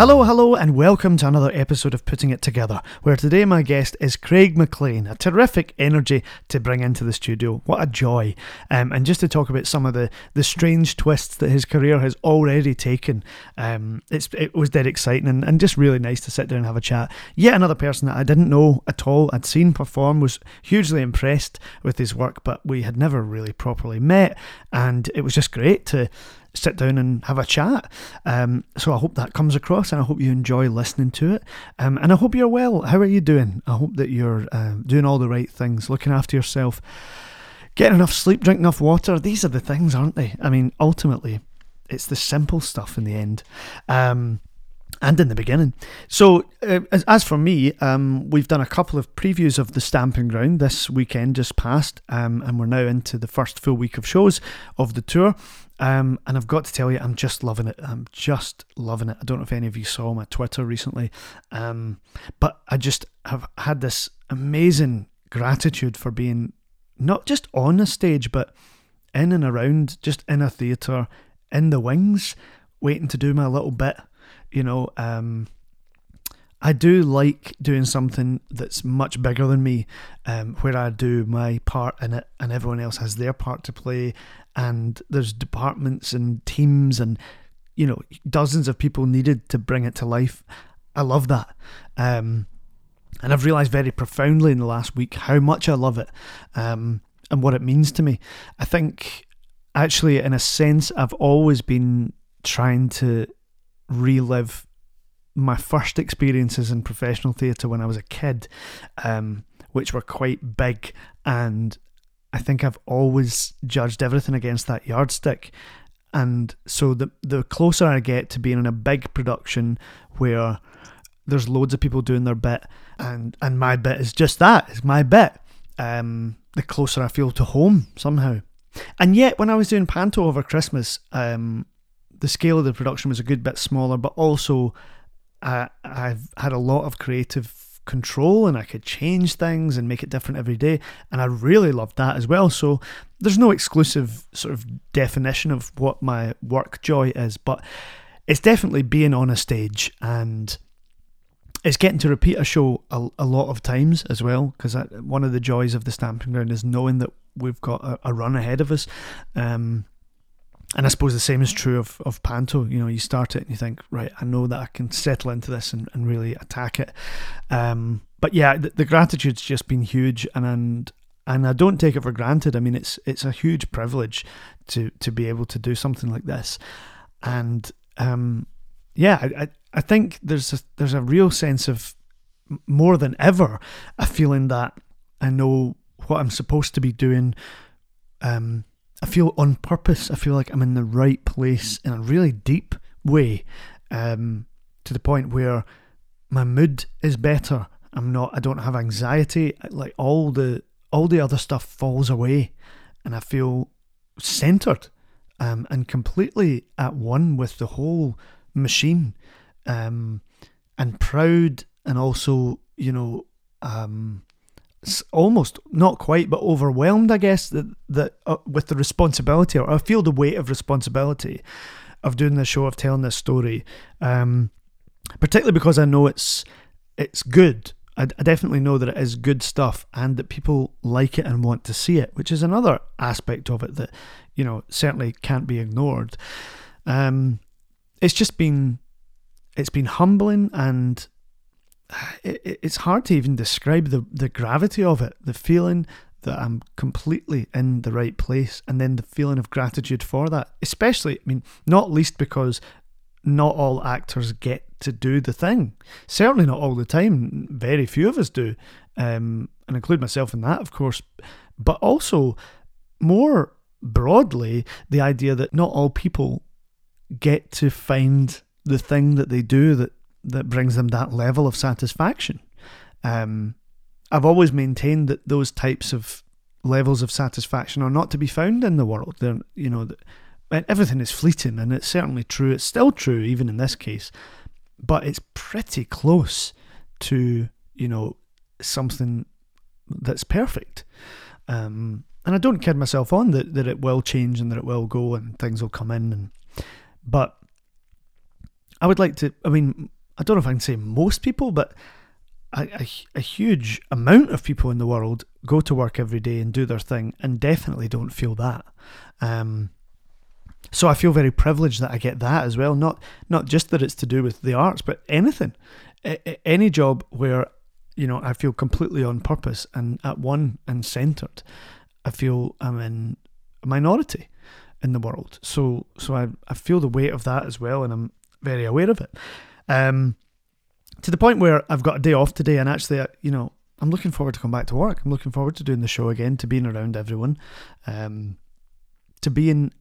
Hello, hello, and welcome to another episode of Putting It Together, where today my guest is Craig McLean, a terrific energy to bring into the studio. What a joy. Um, and just to talk about some of the, the strange twists that his career has already taken, um, it was dead exciting and, and just really nice to sit down and have a chat. Yet another person that I didn't know at all, I'd seen perform, was hugely impressed with his work, but we had never really properly met, and it was just great to sit down and have a chat. Um, so I hope that comes across and I hope you enjoy listening to it. Um, and I hope you're well. How are you doing? I hope that you're uh, doing all the right things, looking after yourself, getting enough sleep, drink enough water. These are the things, aren't they? I mean, ultimately, it's the simple stuff in the end. Um, and in the beginning. So, uh, as, as, for me, um, we've done a couple of previews of the Stamping Ground this weekend just passed, um, and we're now into the first full week of shows of the tour. Um, and I've got to tell you, I'm just loving it. I'm just loving it. I don't know if any of you saw my Twitter recently, um, but I just have had this amazing gratitude for being not just on a stage, but in and around, just in a theatre, in the wings, waiting to do my little bit. You know, um, I do like doing something that's much bigger than me, um, where I do my part in it and everyone else has their part to play, and there's departments and teams and you know dozens of people needed to bring it to life. I love that, um, and I've realised very profoundly in the last week how much I love it um, and what it means to me. I think actually, in a sense, I've always been trying to relive my first experiences in professional theatre when I was a kid, um, which were quite big, and I think I've always judged everything against that yardstick. And so the the closer I get to being in a big production where there's loads of people doing their bit, and and my bit is just that, it's my bit. Um, the closer I feel to home somehow. And yet, when I was doing Panto over Christmas, um, the scale of the production was a good bit smaller, but also I, I've had a lot of creative control and I could change things and make it different every day. And I really loved that as well. So there's no exclusive sort of definition of what my work joy is, but it's definitely being on a stage and it's getting to repeat a show a, a lot of times as well because one of the joys of the stamping ground is knowing that we've got a, a run ahead of us um, and I suppose the same is true of, of Panto. You know, you start it and you think, right, I know that I can settle into this and, and really attack it. Um, but yeah, the, the, gratitude's just been huge, and, and and I don't take it for granted. I mean, it's it's a huge privilege to to be able to do something like this, and um, yeah, I, I, think there's a, there's a real sense of more than ever a feeling that I know what I'm supposed to be doing. Um, I feel on purpose. I feel like I'm in the right place in a really deep way, um, to the point where my mood is better. I'm not. I don't have anxiety. Like all the all the other stuff falls away, and I feel centered, um, and completely at one with the whole machine, um, and proud, and also you know, um, almost not quite, but overwhelmed, I guess, that that uh, with the responsibility, or I feel the weight of responsibility of doing this show, of telling this story, um, particularly because I know it's it's good. I, I definitely know that it is good stuff, and that people like it and want to see it, which is another aspect of it that you know certainly can't be ignored. Um, it's just been it's been humbling and it, it's hard to even describe the, the gravity of it, the feeling that I'm completely in the right place, and then the feeling of gratitude for that. Especially, I mean, not least because not all actors get to do the thing. Certainly not all the time. Very few of us do, um, and include myself in that, of course. But also, more broadly, the idea that not all people get to find the thing that they do that that brings them that level of satisfaction. Um, I've always maintained that those types of levels of satisfaction are not to be found in the world. They're, you know, everything is fleeting, and it's certainly true. It's still true, even in this case, but it's pretty close to, you know, something that's perfect. Um, and I don't kid myself on that, that it will change and that it will go and things will come in. And, but I would like to. I mean, I don't know if I can say most people, but a, a, a, huge amount of people in the world go to work every day and do their thing and definitely don't feel that. Um, so I feel very privileged that I get that as well. Not not just that it's to do with the arts, but anything, a, any job where you know I feel completely on purpose and at one and centered. I feel I'm in a minority in the world. So so I, I feel the weight of that as well, and I'm very aware of it. Um, to the point where I've got a day off today, and actually, uh, you know, I'm looking forward to come back to work. I'm looking forward to doing the show again, to being around everyone, um, to being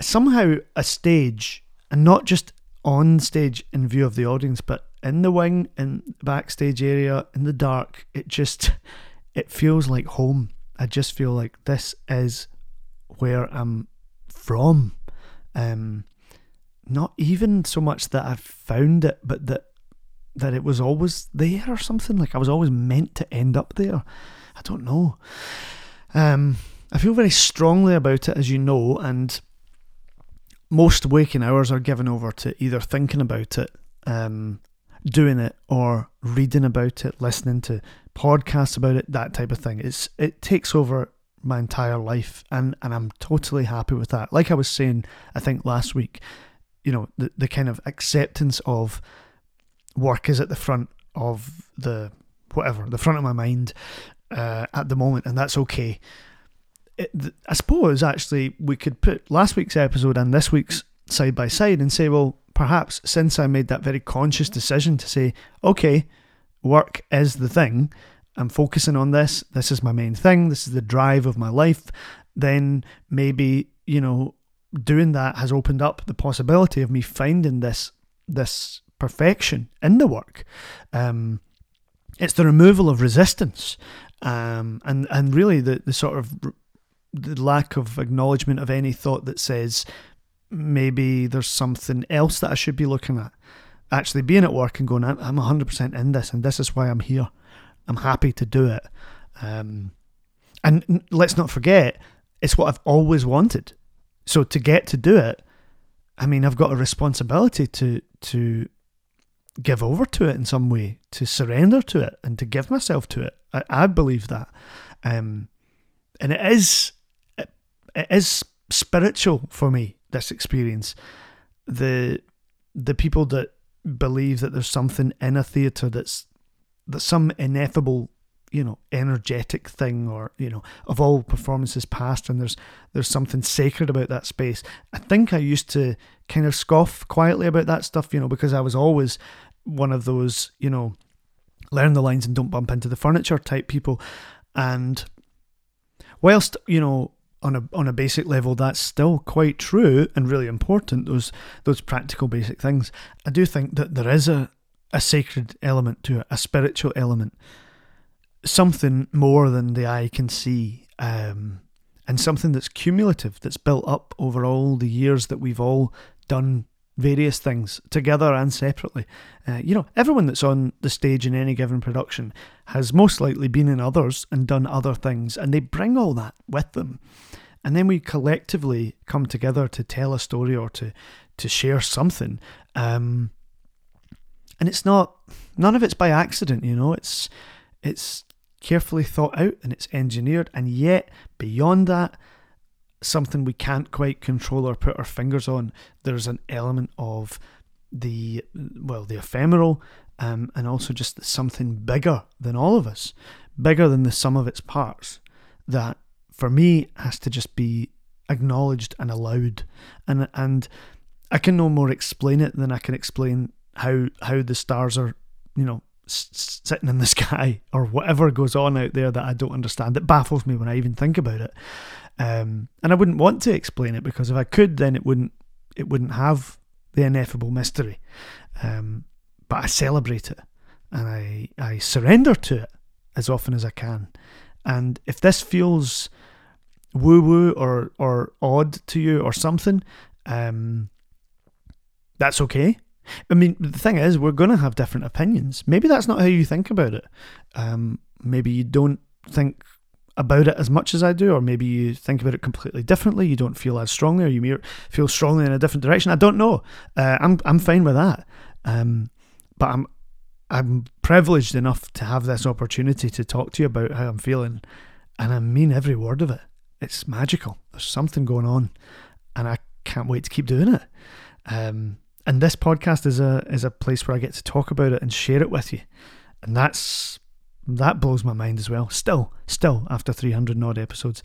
somehow a stage, and not just on stage in view of the audience, but in the wing, in backstage area, in the dark. It just, it feels like home. I just feel like this is where I'm from. Um, not even so much that I've found it, but that that it was always there or something. Like I was always meant to end up there. I don't know. Um, I feel very strongly about it, as you know, and most waking hours are given over to either thinking about it, um, doing it, or reading about it, listening to podcasts about it, that type of thing. It's it takes over my entire life, and and I'm totally happy with that. Like I was saying, I think last week, you know, the the kind of acceptance of work is at the front of the whatever the front of my mind uh, at the moment, and that's okay. It, I suppose actually we could put last week's episode and this week's side by side and say, well, perhaps since I made that very conscious decision to say, okay, work is the thing, I'm focusing on this, this is my main thing, this is the drive of my life, then maybe, you know, doing that has opened up the possibility of me finding this this perfection in the work. Um, it's the removal of resistance, um, and and really the the sort of the lack of acknowledgement of any thought that says maybe there's something else that I should be looking at. Actually, being at work and going, I'm 100% in this, and this is why I'm here. I'm happy to do it. Um, and let's not forget, it's what I've always wanted. So to get to do it, I mean, I've got a responsibility to to give over to it in some way, to surrender to it, and to give myself to it. I, I believe that, um, and it is it, it is spiritual for me. This experience, the the people that believe that there's something in a theatre that's that some ineffable you know energetic thing or you know of all performances past and there's there's something sacred about that space. I think i used to kind of scoff quietly about that stuff you know because i was always one of those you know learn the lines and don't bump into the furniture type people. And whilst you know on a on a basic level that's still quite true and really important those those practical basic things i do think that there is a a sacred element to it a spiritual element something more than the eye can see, um, and something that's cumulative, that's built up over all the years that we've all done various things together and separately. Uh, you know, everyone that's on the stage in any given production has most likely been in others and done other things, and they bring all that with them. And then we collectively come together to tell a story or to to share something. Um, and it's not none of it's by accident, you know. It's it's carefully thought out and it's engineered, and yet beyond that, something we can't quite control or put our fingers on. There's an element of the well, the ephemeral, um, and also just something bigger than all of us, bigger than the sum of its parts. That for me has to just be acknowledged and allowed, and and I can no more explain it than I can explain how how the stars are, you know, sitting in the sky or whatever goes on out there that I don't understand. It baffles me when I even think about it, um, and I wouldn't want to explain it because if I could, then it wouldn't it wouldn't have the ineffable mystery. Um, but I celebrate it and I I surrender to it as often as I can. And if this feels woo woo or or odd to you or something, um, that's okay. I mean, the thing is, we're going to have different opinions. Maybe that's not how you think about it. Um, maybe you don't think about it as much as I do, or maybe you think about it completely differently. You don't feel as strongly, or you may feel strongly in a different direction. I don't know. Uh, I'm I'm fine with that. Um, but I'm I'm privileged enough to have this opportunity to talk to you about how I'm feeling, and I mean every word of it. It's magical. There's something going on, and I can't wait to keep doing it. Um, and this podcast is a is a place where I get to talk about it and share it with you, and that's that blows my mind as well. Still, still after 300 odd episodes.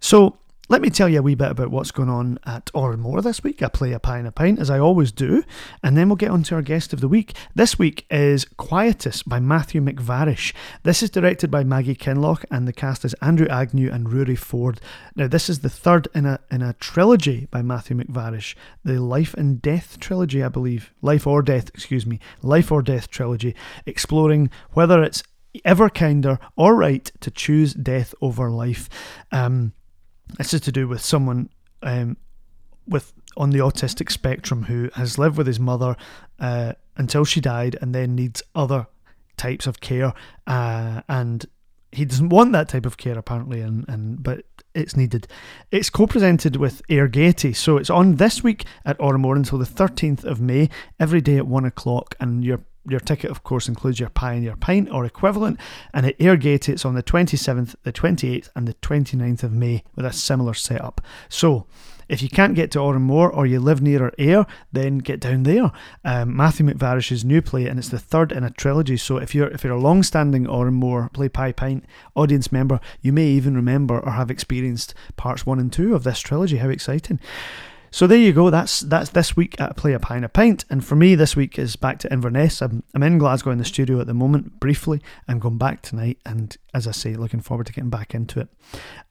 So let me tell you a wee bit about what's going on at Or More this week. I play a pie and a pint, as I always do, and then we'll get on to our guest of the week. This week is Quietus by Matthew McVarish. This is directed by Maggie Kinloch, and the cast is Andrew Agnew and Rory Ford. Now, this is the third in a in a trilogy by Matthew McVarish, the Life and Death trilogy, I believe. Life or Death, excuse me, Life or Death trilogy, exploring whether it's ever kinder or right to choose death over life. Um, this is to do with someone um, with on the autistic spectrum who has lived with his mother uh, until she died, and then needs other types of care, uh, and he doesn't want that type of care apparently, and, and but it's needed. It's co-presented with Ayr Gaiety, so it's on this week at Òran Mór until the 13th of May, every day at one o'clock, and you're your ticket, of course, includes your pie and your pint or equivalent, and at Ayr Gaiety it's on the 27th, the 28th, and the 29th of May with a similar setup. So, if you can't get to Òran Mór or you live nearer Ayr, then get down there. Um, Matthew McVarish's new play, and it's the third in a trilogy. So if you're if you're a long-standing Òran Mór Play Pie Pint audience member, you may even remember or have experienced parts one and two of this trilogy. How exciting! So there you go. That's that's this week at Play a Pie and a Pint. And for me, this week is back to Inverness. I'm, I'm in Glasgow in the studio at the moment, briefly. I'm going back tonight. And as I say, looking forward to getting back into it.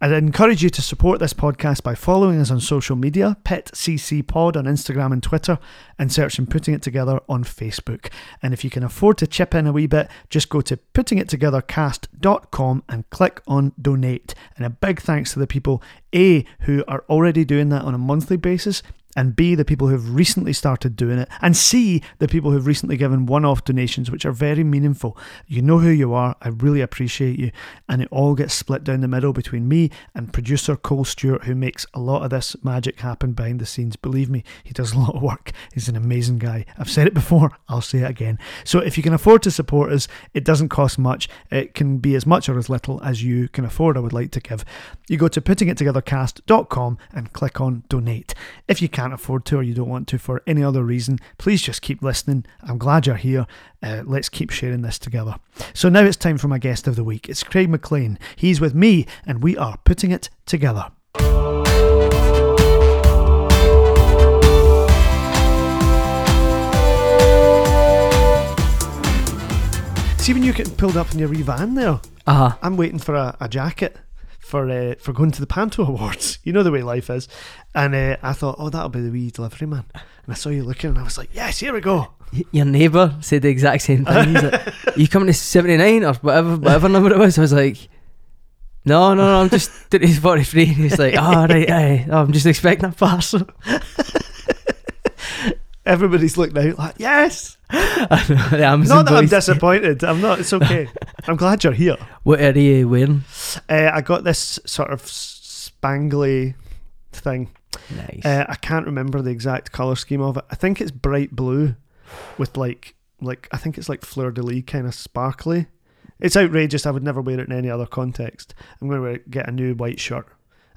I'd encourage you to support this podcast by following us on social media, PetCC Pod on Instagram and Twitter, and searching Putting It Together on Facebook. And if you can afford to chip in a wee bit, just go to puttingittogethercast.com and click on donate. And a big thanks to the people a, who are already doing that on a monthly basis, and B, the people who've recently started doing it, and C, the people who've recently given one off donations, which are very meaningful. You know who you are, I really appreciate you, and it all gets split down the middle between me and producer Cole Stewart, who makes a lot of this magic happen behind the scenes. Believe me, he does a lot of work. He's an amazing guy. I've said it before, I'll say it again. So if you can afford to support us, it doesn't cost much. It can be as much or as little as you can afford, I would like to give. You go to puttingittogethercast.com and click on donate. If you can can't afford to or you don't want to for any other reason, please just keep listening. I'm glad you're here. Uh, let's keep sharing this together. So now it's time for my guest of the week. It's Craig McLean. He's with me, and we are putting it together. See when you get pulled up in your wee van there? Uh huh. I'm waiting for a, a jacket for uh, for going to the Panto Awards. You know the way life is. And uh, I thought, oh, that'll be the wee delivery man. And I saw you looking, and I was like, yes, here we go. Your neighbour said the exact same thing. He's like, "You coming to seventy nine or whatever, whatever number it was?" I was like, "No, no, no, I'm just he's forty three. He's like, "Oh, right, aye. Oh, I'm just expecting a parcel." Everybody's looking out like, yes. Not that I'm boys- disappointed. I'm not. It's okay. I'm glad you're here. What are you wearing? Uh, I got this sort of spangly thing. Nice. Uh, I can't remember the exact color scheme of it. I think it's bright blue, with like like I think it's like fleur de lis kind of sparkly. It's outrageous. I would never wear it in any other context. I'm going to get a new white shirt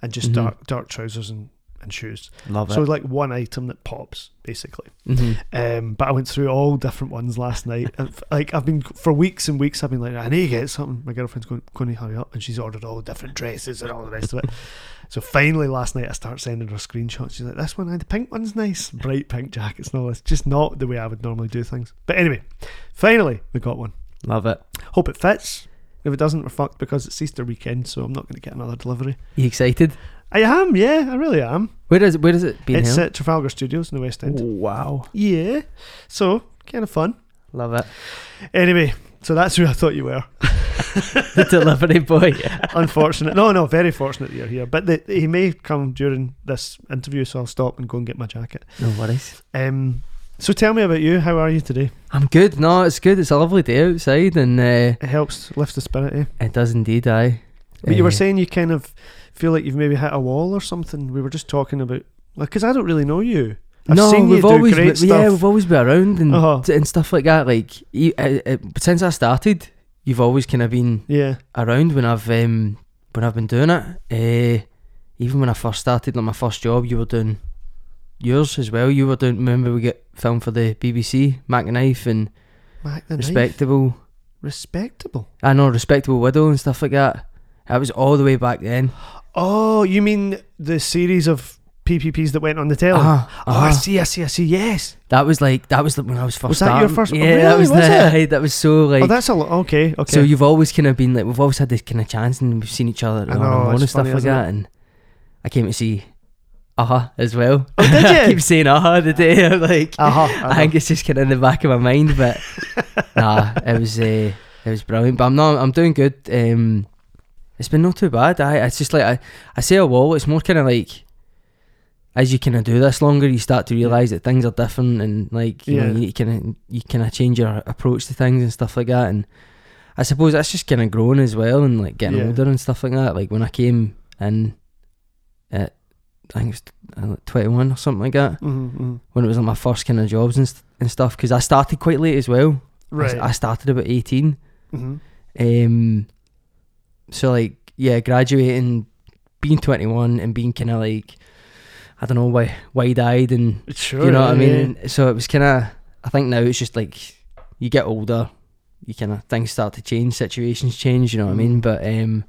and just Mhm. dark dark trousers and, and shoes. Love it. So like one item that pops basically. hmm Um, but I went through all different ones last night. Like I've been for weeks and weeks. I've been like, I need to get something. My girlfriend's going, going to hurry up, and she's ordered all the different dresses and all the rest of it. So finally, last night I start sending her screenshots. She's like, "This one, the pink one's nice, bright pink jackets and all this. Just not the way I would normally do things." But anyway, finally we got one. Love it. Hope it fits. If it doesn't, we're fucked because it's Easter weekend, so I'm not going to get another delivery. You excited? I am, yeah, I really am. Where is it? Where is it being it's held? at Trafalgar Studios in the West End. Oh, wow. Yeah, so kind of fun. Love it. Anyway, so that's who I thought you were. The delivery boy. Unfortunate. No, no, very fortunate that you're here. But the, he may come during this interview, so I'll stop and go and get my jacket. No worries. Um, so tell me about you. How are you today? I'm good. No, it's good. It's a lovely day outside, and uh, It helps lift the spirit, eh? it does indeed. I. But you were Uh, saying you kind of feel like you've maybe hit a wall or something. We were just talking about because I don't really know you. I've no, seen we've always been, yeah, we've always been around and Uh-huh. and stuff like that. Like you, uh, uh, since I started, you've always kind of been Yeah, around when I've um, when I've been doing it. Uh, even when I first started, like my first job, you were doing yours as well. You were doing. Remember, we get filmed for the BBC, Mac and Knife, and Mac the Knife. Respectable. respectable. I know Respectable Widow and stuff like that. That was all the way back then. Oh, you mean the series of PPPs that went on the telly? Uh-huh, Oh, I uh-huh. see, I see, I see. Yes. That was like that was the, when I was first. Was that your starting. first- Yeah, really? that was, Was the, it? That was so like. oh, that's a lot. Okay, okay. So you've always kind of been like we've always had this kind of chance and we've seen each other I on know, our own it's and stuff funny, like isn't that. And I came to see Aha as well. Oh, did I you? keep saying Aha the day. I'm like, uh-huh, I think it's just kind of in the back of my mind, but nah, it was uh, it was brilliant. But I'm not. I'm doing good. Um, it's been not too bad. I it's just like I I say a wall. It's more kind of like. As you kind of do this longer, you start to realize that things are different, and like you Yeah. know, you kind of you kind of change your approach to things and stuff like that. And I suppose that's just kind of growing as well, and like getting Yeah. older and stuff like that. Like when I came in at I think it was uh, like 21 or something like that mm-hmm, when it was like my first kind of jobs and, st- and stuff because I started quite late as well. Right. I, started about 18. mm-hmm. Um, so like yeah, graduating, being 21 and being kind of like I don't know why wide eyed and Sure. you know what I mean. So it was kind of I think now it's just like you get older, you kind of things start to change, situations change. You know what I mean? Mm. But um,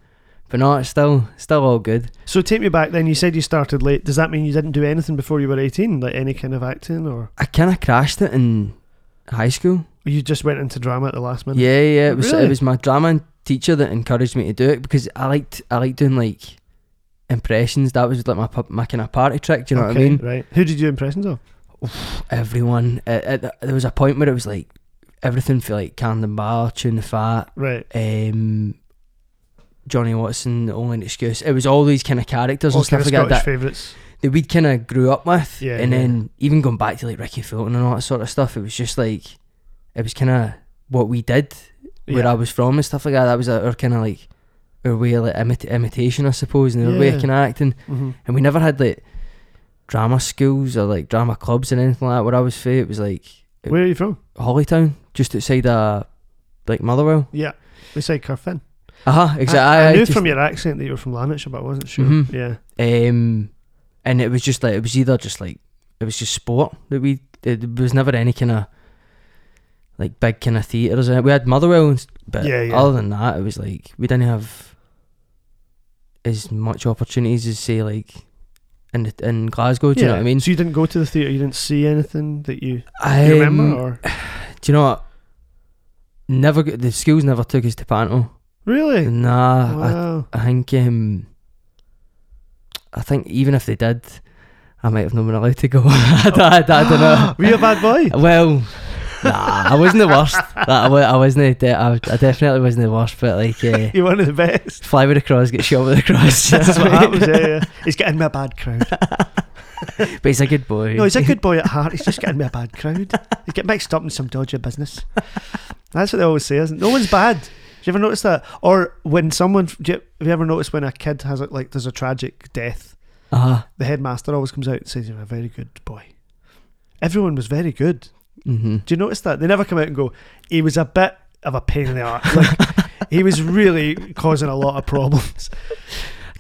but no, it's still still all good. So take me back then. You said you started late. Does that mean you didn't do anything before you were 18? Like any kind of acting or I kind of crashed it in high school. You just went into drama at the last minute? Yeah, yeah. It was Really? it was my drama teacher that encouraged me to do it because I liked I liked doing like impressions. That was like my my kind of party trick. Do you know what I mean? Right. Who did you do impressions of? Everyone. Uh, uh, there was a point where it was like everything for like Camden Bar, Chewin' the Fat, Right. um, Johnny Watson, The Only Excuse. It was all these kind of characters All and stuff like that Scottish that, favourites. that we'd kind of grew up with. Yeah, and yeah. then even going back to like Rikki Fulton and all that sort of stuff, it was just like it was kind of what we did where Yeah. I was from and stuff like that. That was our kind of like our way of like imit- imitation, I suppose, and our way of Yeah. kind of acting. Mhm. And we never had like drama schools or like drama clubs and anything like that. Where I was from, it was like Where are you from? Holytown, just outside uh like Motherwell. Yeah. We say Carfin. Uh huh. Exactly. I, I knew just- from your accent that you were from Lanarkshire, but I wasn't sure. Mhm. Yeah. Um, and it was just like it was either just like it was just sport that we. It, there was never any kind of like big kind of theatres. We had Motherwell, but Yeah, yeah. other than that, it was like we didn't have as much opportunities as say like in the, in Glasgow. Do you know what I mean? So you didn't go to the theatre. You didn't see anything that you, I you remember, or Do you know what? Never the schools never took us to Panto. really? Nah, I, wow. I think um, I think even if they did, I might have not been allowed to go. I, I, I don't know. Were you a bad boy? Well, nah, I wasn't the worst. That, I, I wasn't. De- I, I definitely wasn't the worst. But like, uh, You're one of the best. fly with a cross, get shot with a cross. That's what happens. Yeah, yeah. He's getting me a bad crowd. But he's a good boy. No, he's a good boy at heart. He's just getting me a bad crowd. He's getting mixed up in some dodgy business. That's what they always say, isn't it? No one's bad. Do you ever notice that? Or when someone, do you, have you ever noticed when a kid has it, like, there's a tragic death, Uh-huh. the headmaster always comes out and says, You're a very good boy. Everyone was very good. Mm-hmm. Do you notice that? They never come out and go, He was a bit of a pain in the arse. Like, he was really causing a lot of problems.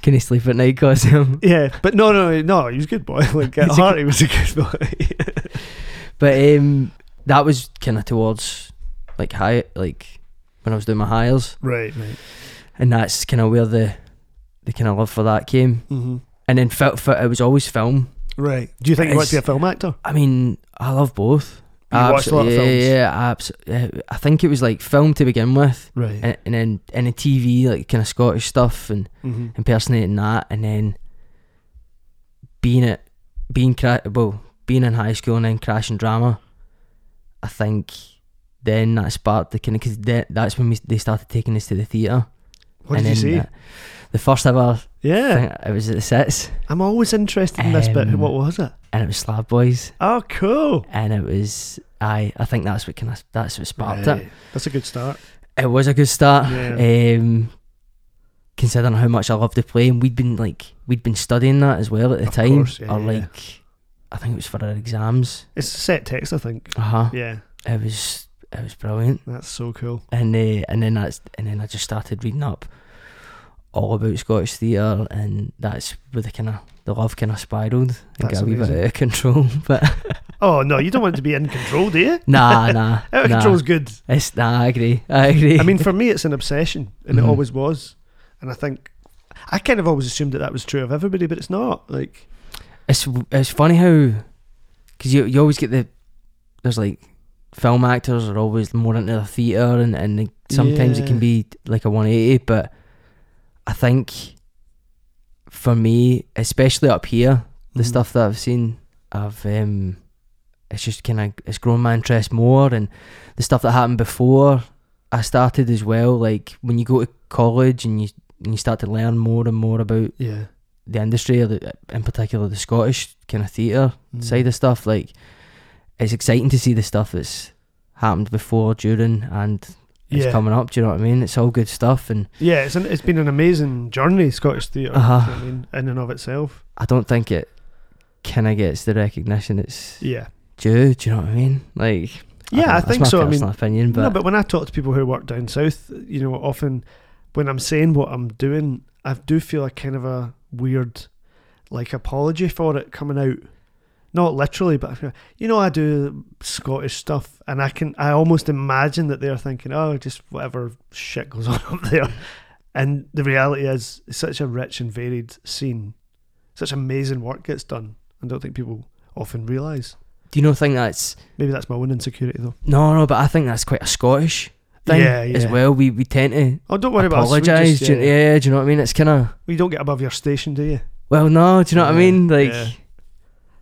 Can he sleep at night cause him? Yeah, but no, no, no, he was a good boy. Like, at heart, he was a good boy. But um, that was kind of towards like high, like when I was doing my hires, right, right. and that's kind of where the the kind of love for that came. Mm-hmm. And then fi- it was always film. Right. Do you think you want to be a film actor? I mean, I love both. You watched a lot of yeah, films? yeah, abs- yeah. I think it was like film to begin with, Right. and, and then and the TV, like kind of Scottish stuff and mm-hmm. impersonating that, and then being at being cra- well being in high school and then crashing drama. I think then that sparked the kind of because that's when we, they started taking us to the theatre. What and did you see? then, uh, the first ever yeah. it was at the sets, I'm always interested in this bit. Um, What was it? and it was Slab Boys, Oh, cool. and it was I. I think that's what kind of that's what sparked it. Right. That's a good start. It was a good start. Yeah. Um, considering how much I love to play, and we'd been like we'd been studying that as well at the Of time, course, yeah, or yeah. like I think it was for our exams. It's set text, I think. Uh huh. Yeah, It was it was brilliant, that's so cool. and uh, and then that's and then I just started reading up all about Scottish theatre, and that's where the kind of the love kind of spiraled and That's got a wee bit out of control. But Oh no, you don't want it to be in control, do you? nah, nah, Out of nah. control's good. It's nah, I agree. I agree. I mean, for me, it's an obsession, and Mhm. it always was. And I think I kind of always assumed that that was true of everybody, but it's not. Like, it's it's funny how because you you always get the there's like film actors are always more into the theatre and and sometimes it can be like a 180 but I think for me especially up here the Mhm. stuff that I've seen I've um it's just kind of it's grown my interest more and the stuff that happened before I started as well like when you go to college and you and you start to learn more and more about yeah, the industry, or the, in particular the Scottish kind of theatre Mm. side of stuff, like it's exciting to see the stuff that's happened before, during, and it's yeah, coming up. Do you know what I mean? It's all good stuff, and yeah. It's an, it's been an amazing journey, Scottish theatre. Uh-huh. I mean, in and of itself. I don't think it kind of gets the recognition it's Yeah, due. Do you know what I mean? Like, Yeah, I that's think so. I mean, opinion, but, no, but when I talk to people who work down south, you know, often when I'm saying what I'm doing, I do feel a kind of a weird, like apology for it coming out. Not literally, but you know, I do Scottish stuff, and I can, I almost imagine that they're thinking, oh, just whatever shit goes on up there. And the reality is, it's such a rich and varied scene. Such amazing work gets done. I don't think people often realise. do you know think that's Maybe that's my own insecurity, though. no, no? But I think that's quite a Scottish thing Yeah, as well. We we tend to Oh, don't worry about us. Apologise. just, do you- yeah, do you know what I mean? It's kind of We don't get above your station, do you? Well, no, do you know what I mean? Like, yeah.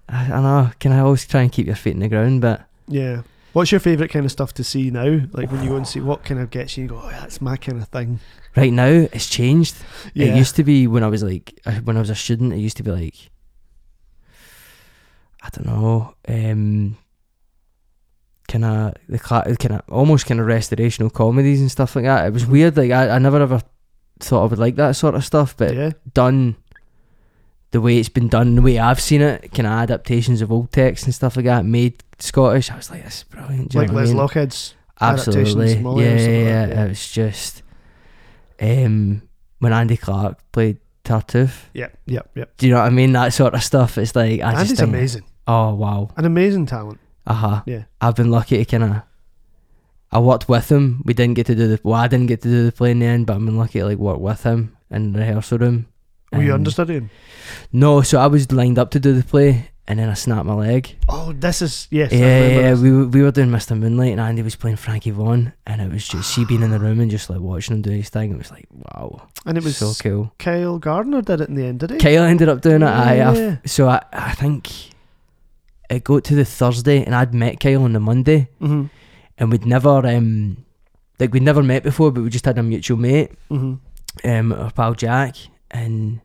I, I know. Can I always try and keep your feet in the ground? But Yeah. What's your favourite kind of stuff to see now? Like when you go and see what kind of gets you, you go, oh, that's my kind of thing. right now, it's changed. Yeah. It used to be when I was like, when I was a student, it used to be like, I don't know, um, kind of the kind of almost kind of restorational comedies and stuff like that. It was Mhm. weird. Like I, I never ever thought I would like that sort of stuff, but yeah. done the way it's been done, the way I've seen it, kind of adaptations of old text and stuff like that, made Scottish. I was like, this is brilliant. Do Like what I Les mean? Lochhead's. Absolutely, from Molly or yeah, like yeah, yeah. It was just um, when Andy Clark played Tartuffe. Yep, yep, yep. Do you know what I mean? That sort of stuff. It's like I Andy's just think, amazing. Oh wow, An amazing talent. uh huh. Yeah. I've been lucky to kind of. I worked with him. We didn't get to do the. Well, I didn't get to do the play in the end, but I've been lucky to like work with him in the rehearsal room. Were you Um, understudying? No, so I was lined up to do the play, and then I snapped my leg. Oh, this is yes. I yeah, remember yeah. this. We were- we were doing Mr. Moonlight, and Andy was playing Frankie Vaughan, and it was just she being in the room and just like watching him do his thing. It was like wow, and it was so cool. Kyle Gardner did it in the end, did he? Kyle ended up doing it. I, I Yeah. so I I think it got to the Thursday, and I'd met Kyle on the Monday, Mhm. and we'd never um like we'd never met before, but we just had a mutual mate, Mhm. um, our pal Jack, and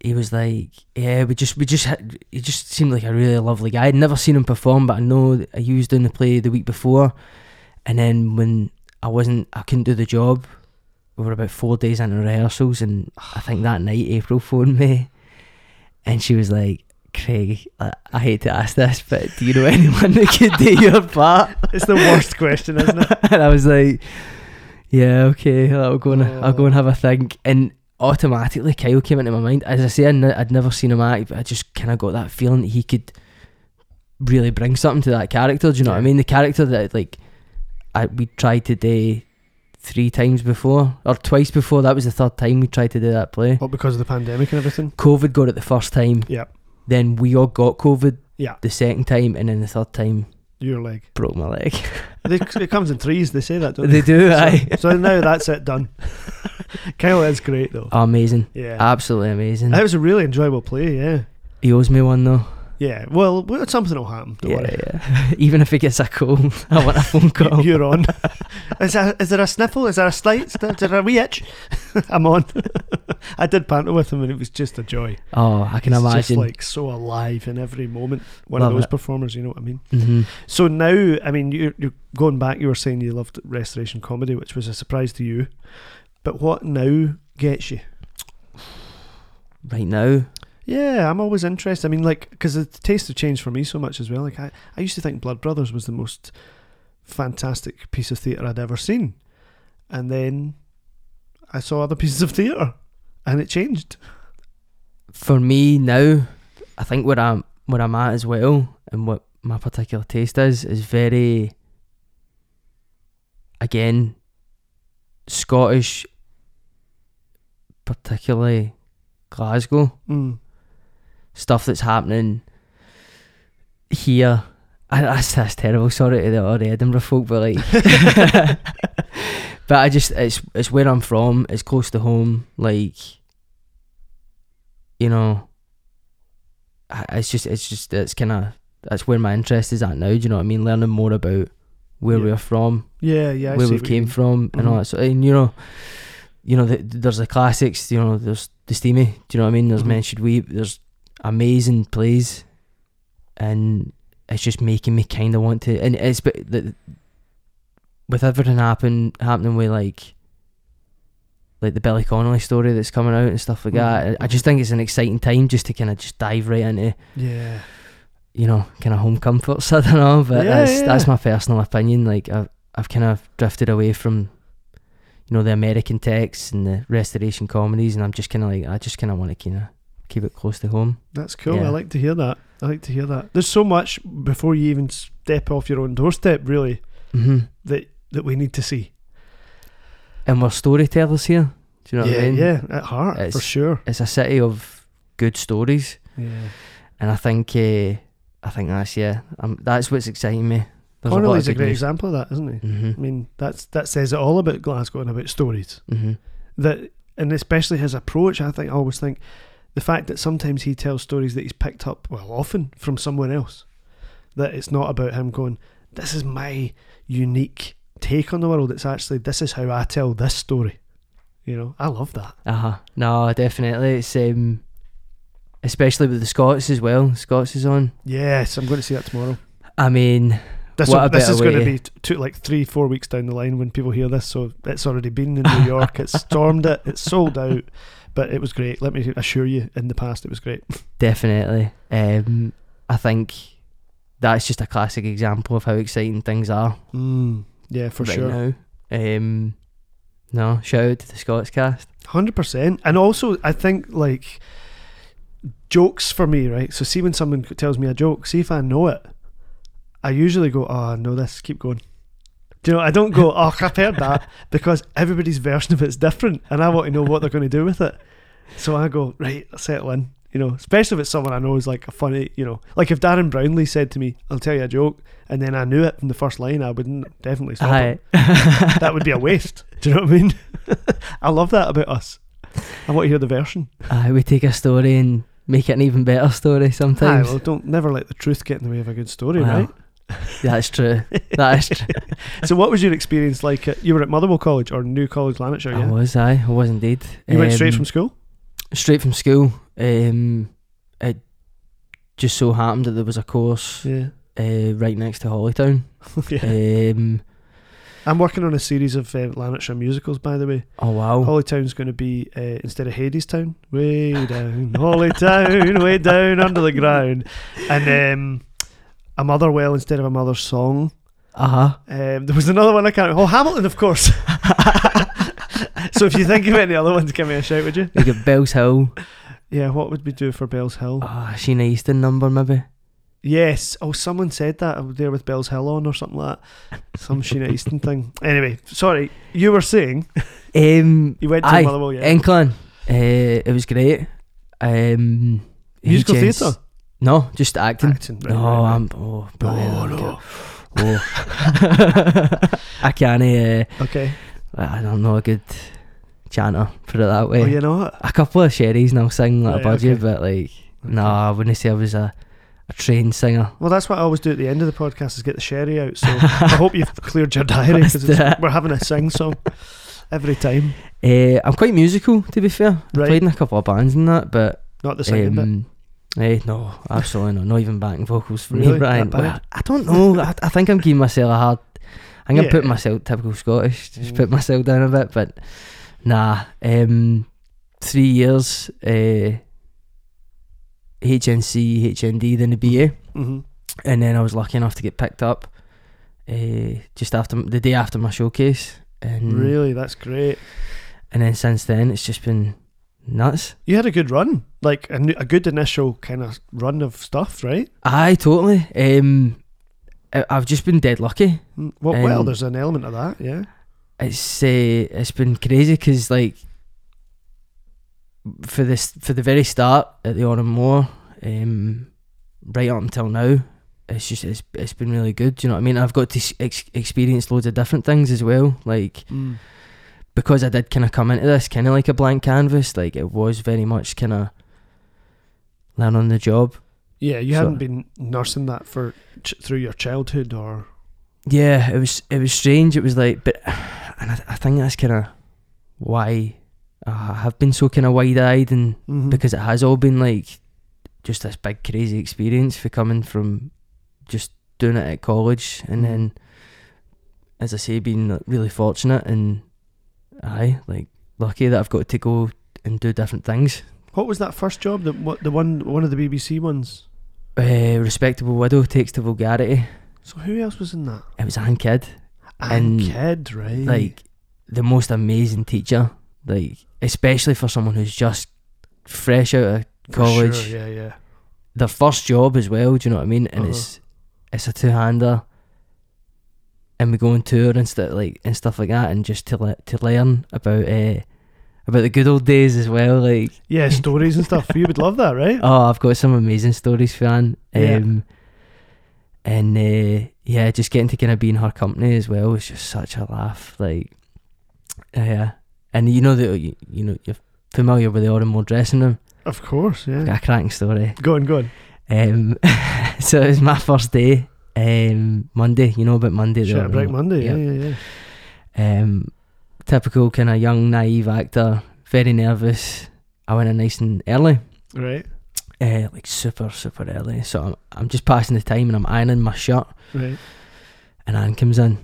he was like, yeah, we just we just had, he just seemed like a really lovely guy. I'd never seen him perform, but I know that he was doing the play the week before, and then when I wasn't, I couldn't do the job. We were about four days into rehearsals, and I think that night April phoned me, and she was like. Craig, I, I hate to ask this, but do you know anyone that could do your part? It's the worst question, isn't it? and I was like, yeah, okay, I'll go and I'll go and have a think. And automatically, Kyle came into my mind. As I say, I'd, never seen him act, but I just kind of got that feeling that he could really bring something to that character. Do you know what I mean? The character that like I we tried to do three times before or twice before. That was the third time we tried to do that play. What because of the pandemic and everything? COVID got it the first time. Yep. Then we all got COVID Yeah. the second time, and then the third time Your leg. broke my leg. They, it comes in threes. They say that, don't they do, So, aye. so now that's it done. Kyle is great though. Amazing. Yeah. Absolutely amazing. That was a really enjoyable play, yeah. He owes me one though. Yeah. Well, something will happen. Don't yeah, worry. yeah. Even if he gets a call, I want a phone call. You're on. is, there, is there a sniffle? Is there a slight? Is there a wee itch? I'm on. I did banter with him and it was just a joy. oh, I can He's imagine. just like so alive in every moment. One Love of those it. performers, you know what I mean? hmm So now, I mean, you're, you're going back. You were saying you loved restoration comedy, which was a surprise to you. But what now gets you? Right now, Yeah, I'm always interested. I mean, like, because the taste have changed for me so much as well. Like, I, I used to think Blood Brothers was the most fantastic piece of theatre I'd ever seen. And then I saw other pieces of theatre and it changed. for me now, I think where I'm where I'm at as well, and what my particular taste is, is very again Scottish, particularly Glasgow Mm. stuff that's happening here. I, that's, that's terrible. Sorry to the, all the Edinburgh folk, but like, but I just it's it's where I'm from. It's close to home. Like, you know, I- it's just it's just it's kind of that's where my interest is at now. Do you know what I mean? Learning more about where Yeah. we're from, Yeah, yeah. Where you came from, and all Mhm. that. So, and you know, you know, the, there's the classics. You know, there's the Steamie. Do you know what I mean? There's Mhm. Men Should Weep. There's amazing plays, and it's just making me kind of want to. And it's but the, with everything happen happening with like. Like the Billy Connolly story that's coming out and stuff like that. Mhm, I I just think it's an exciting time just to kind of just dive right into Yeah. you know, kind of home comforts. I don't know, but Yeah, that's yeah. that's my personal opinion. Like I've I've kind of drifted away from, you know, the American texts and the restoration comedies, and I'm just kind of like I just kind of want to kind of keep it close to home. That's cool. Yeah. I like to hear that. I like to hear that. There's so much before you even step off your own doorstep, really, hmm that, that we need to see. And we're storytellers here. Do you know yeah, what I mean? yeah, at heart, for sure. It's a city of good stories, Yeah. and I think uh, I think that's yeah, um, that's what's exciting me. There's Connolly's a, good great news. example of that, isn't he? Mhm. I mean, that's that says it all about Glasgow and about stories. Mhm. That and especially his approach. I think I always think the fact that sometimes he tells stories that he's picked up, well, often from someone else. That it's not about him going, "This is my unique take on the world." It's actually this is how I tell this story. You know, I love that. Uh huh. No, definitely. It's um, especially with the Scots as well. Scots is on. Yes, I'm going to see that tomorrow. I mean, This, What will- this is going to be two, like three, four weeks down the line when people hear this. So it's already been in New York. it's stormed it. It's sold out. But it was great. Let me assure you, in the past, it was great. definitely. Um, I think that's just a classic example of how exciting things are Mm, yeah, for right sure. now. Um, no, shout out to the Scots cast. Hundred percent. And also, I think like jokes for me, right? So, see when someone tells me a joke, see if I know it, I usually go, "Oh, no, this. Keep going." Do you know? I don't go, ah, "Oh, I've heard that," because everybody's version of it's different, and I want to know what they're going to do with it. So I go, "Right, I'll settle in." You know, especially if it's someone I know is like a funny, you know, like if Darren Brownlie said to me, "I'll tell you a joke," and then I knew it from the first line, I wouldn't definitely stop Aye. it. That would be a waste. Do you know what I mean? I love that about us. I want to hear the version. Aye, we take a story and make it an even better story Aye, sometimes. well, don't never let the truth get in the way of a good story, right? That's true. That is true. So, what was your experience like? At, you were at Motherwell College or New College Lanarkshire, I yeah? was, aye. I was indeed. You went straight Um, from school. straight from school. Um, it just so happened that there was a course Yeah. uh, right next to Holytown. yeah. Um, I'm working on a series of uh, Lanarkshire musicals, by the way. oh wow! Holytown's going to be uh, instead of Hadestown, way down, Holytown, way down under the ground, and um, a Motherwell instead of a Mother's Song. Uh huh. Um, there was another one I can't. Oh, Hamilton, of course. so if you think of any other ones, give me a shout, would you? We got Bellshill. Yeah, what would we do for Bellshill? Ah, Sheena Easton number maybe. Yes. Oh, someone said that there with Bellshill on or something like that. Some Sheena Easton thing. Anyway, sorry. You were saying Um, you went to Motherwell, yeah? NCL. Uh, it was great. Um, Musical just- theatre? No, just acting. Acting. Right, no, right, right. I'm. Oh. Oh, no. Oh. I can't. Uh, Okay. I don't know a good chanter. Put it that way. Oh, you know what? A couple of sherries and I'll sing like Right, a budget, okay. but like, no, I wouldn't say I was a, a trained singer. Well, that's what I always do at the end of the podcast is get the sherry out. So I hope you've cleared your diary because we're having a sing song every time. Uh, I'm quite musical, to be fair. I Right. played in a couple of bands and that, but Not the singing bit. Um, eh, no, absolutely not. Not even backing vocals for Really? me, Brian. Well, I don't know. I, I think I'm giving myself a hard. I'm gonna put myself typical Scottish. Just put Mm. myself down a bit, but Nah, um, three years, uh, HNC, HND, then the BA, Mm-hmm. and then I was lucky enough to get picked up uh, just after the day after my showcase, and Really, that's great. and then since then it's just been nuts. You had a good run, like a, a good initial kind of run of stuff, right? Aye, totally. Um, I- I've just been dead lucky. Mm, Well, well, Um, there's an element of that, yeah. It's uh, it's been crazy because like for this for the very start at the Òran Mór, um, right up until now, it's just it's it's been really good. Do you know what I mean? I've got to ex- experience loads of different things as well. Like Mm. Because I did kind of come into this kind of like a blank canvas. Like it was very much kind of learn on the job. Yeah, you So- hadn't been nursing that for ch- through your childhood, or Yeah, it was it was strange. It was like, but and I, I think that's kind of why I have been so kind of wide eyed and Mhm. because it has all been like just this big crazy experience for coming from just doing it at college and Mhm. then as I say being really fortunate and aye like lucky that I've got to go and do different things what was that first job? The what the one one of the BBC ones. uh, respectable widow takes to vulgarity So who else was in that? it was Anne Kidd And And, kid, right? like the most amazing teacher like especially for someone who's just fresh out of college sure, yeah, yeah. their first job as well. Do you know what I mean? And Uh-huh. it's it's a two hander, and we go on tour and stuff like and stuff like that, and just to le- to learn about uh, about the good old days as well. Like Yeah, stories and stuff. You would love that, right? oh, I've got some amazing stories for Anne. Yeah. Um, and uh, yeah, just getting to kind of be in her company as well was just such a laugh. Like, yeah, and you know that you, you know you're familiar with the Autumn dressing room. Of course, yeah. Got a cracking story. Go on, go on. Um, so it was my first day, um, Monday. You know about Monday? Shit, no? Monday. Yeah, Yeah. yeah. Um, typical kind of young, naive actor. Very nervous. I went in nice and early, Right, uh, like super, super early. So I'm, I'm just passing the time and I'm ironing my shirt. right. And Anne comes in,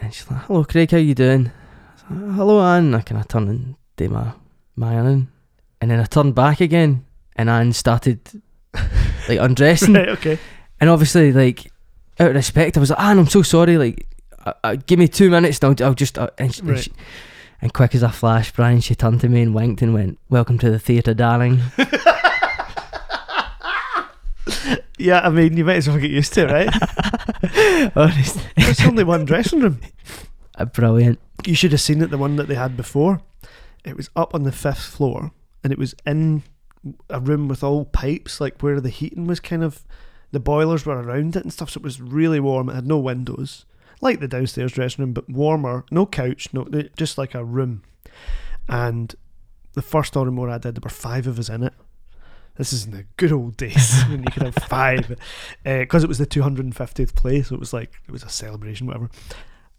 and she's like, "Hello, Craig. How you doing?" I like, Hello, Anne. I kind of turn and do my my ironing, and then I turned back again, and Anne started like undressing. right, okay. And obviously, like, out of respect, I was like, Anne, I'm so sorry. Like, uh, uh, give me two minutes and I'll, I'll just. Uh, and, she, and, she- and quick as a flash, Brian, she turned to me and winked and went, Welcome to the theatre, darling. Yeah, I mean, you might as well get used to it, right? Honest. There's only one dressing room. Uh, Brilliant. You should have seen it, the one that they had before. It was up on the fifth floor, and it was in a room with all pipes, like where the heating was kind of, the boilers were around it and stuff. So it was really warm. It had no windows, like the downstairs dressing room, but warmer. No couch, no, just like a room. And the first Autumn I did, there were five of us in it. This is in the good old days when you could have five, uh, because it was the 250th play, so it was like it was a celebration, whatever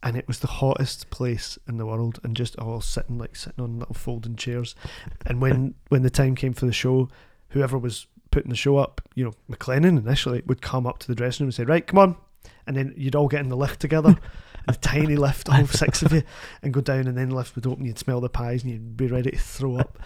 and it was the hottest place in the world and just all sitting like sitting on little folding chairs and when when the time came for the show whoever was putting the show up you know mclennan initially would come up to the dressing room and say right come on and then you'd all get in the lift together a tiny lift all six of you and go down and then the lift would open you'd smell the pies and you'd be ready to throw up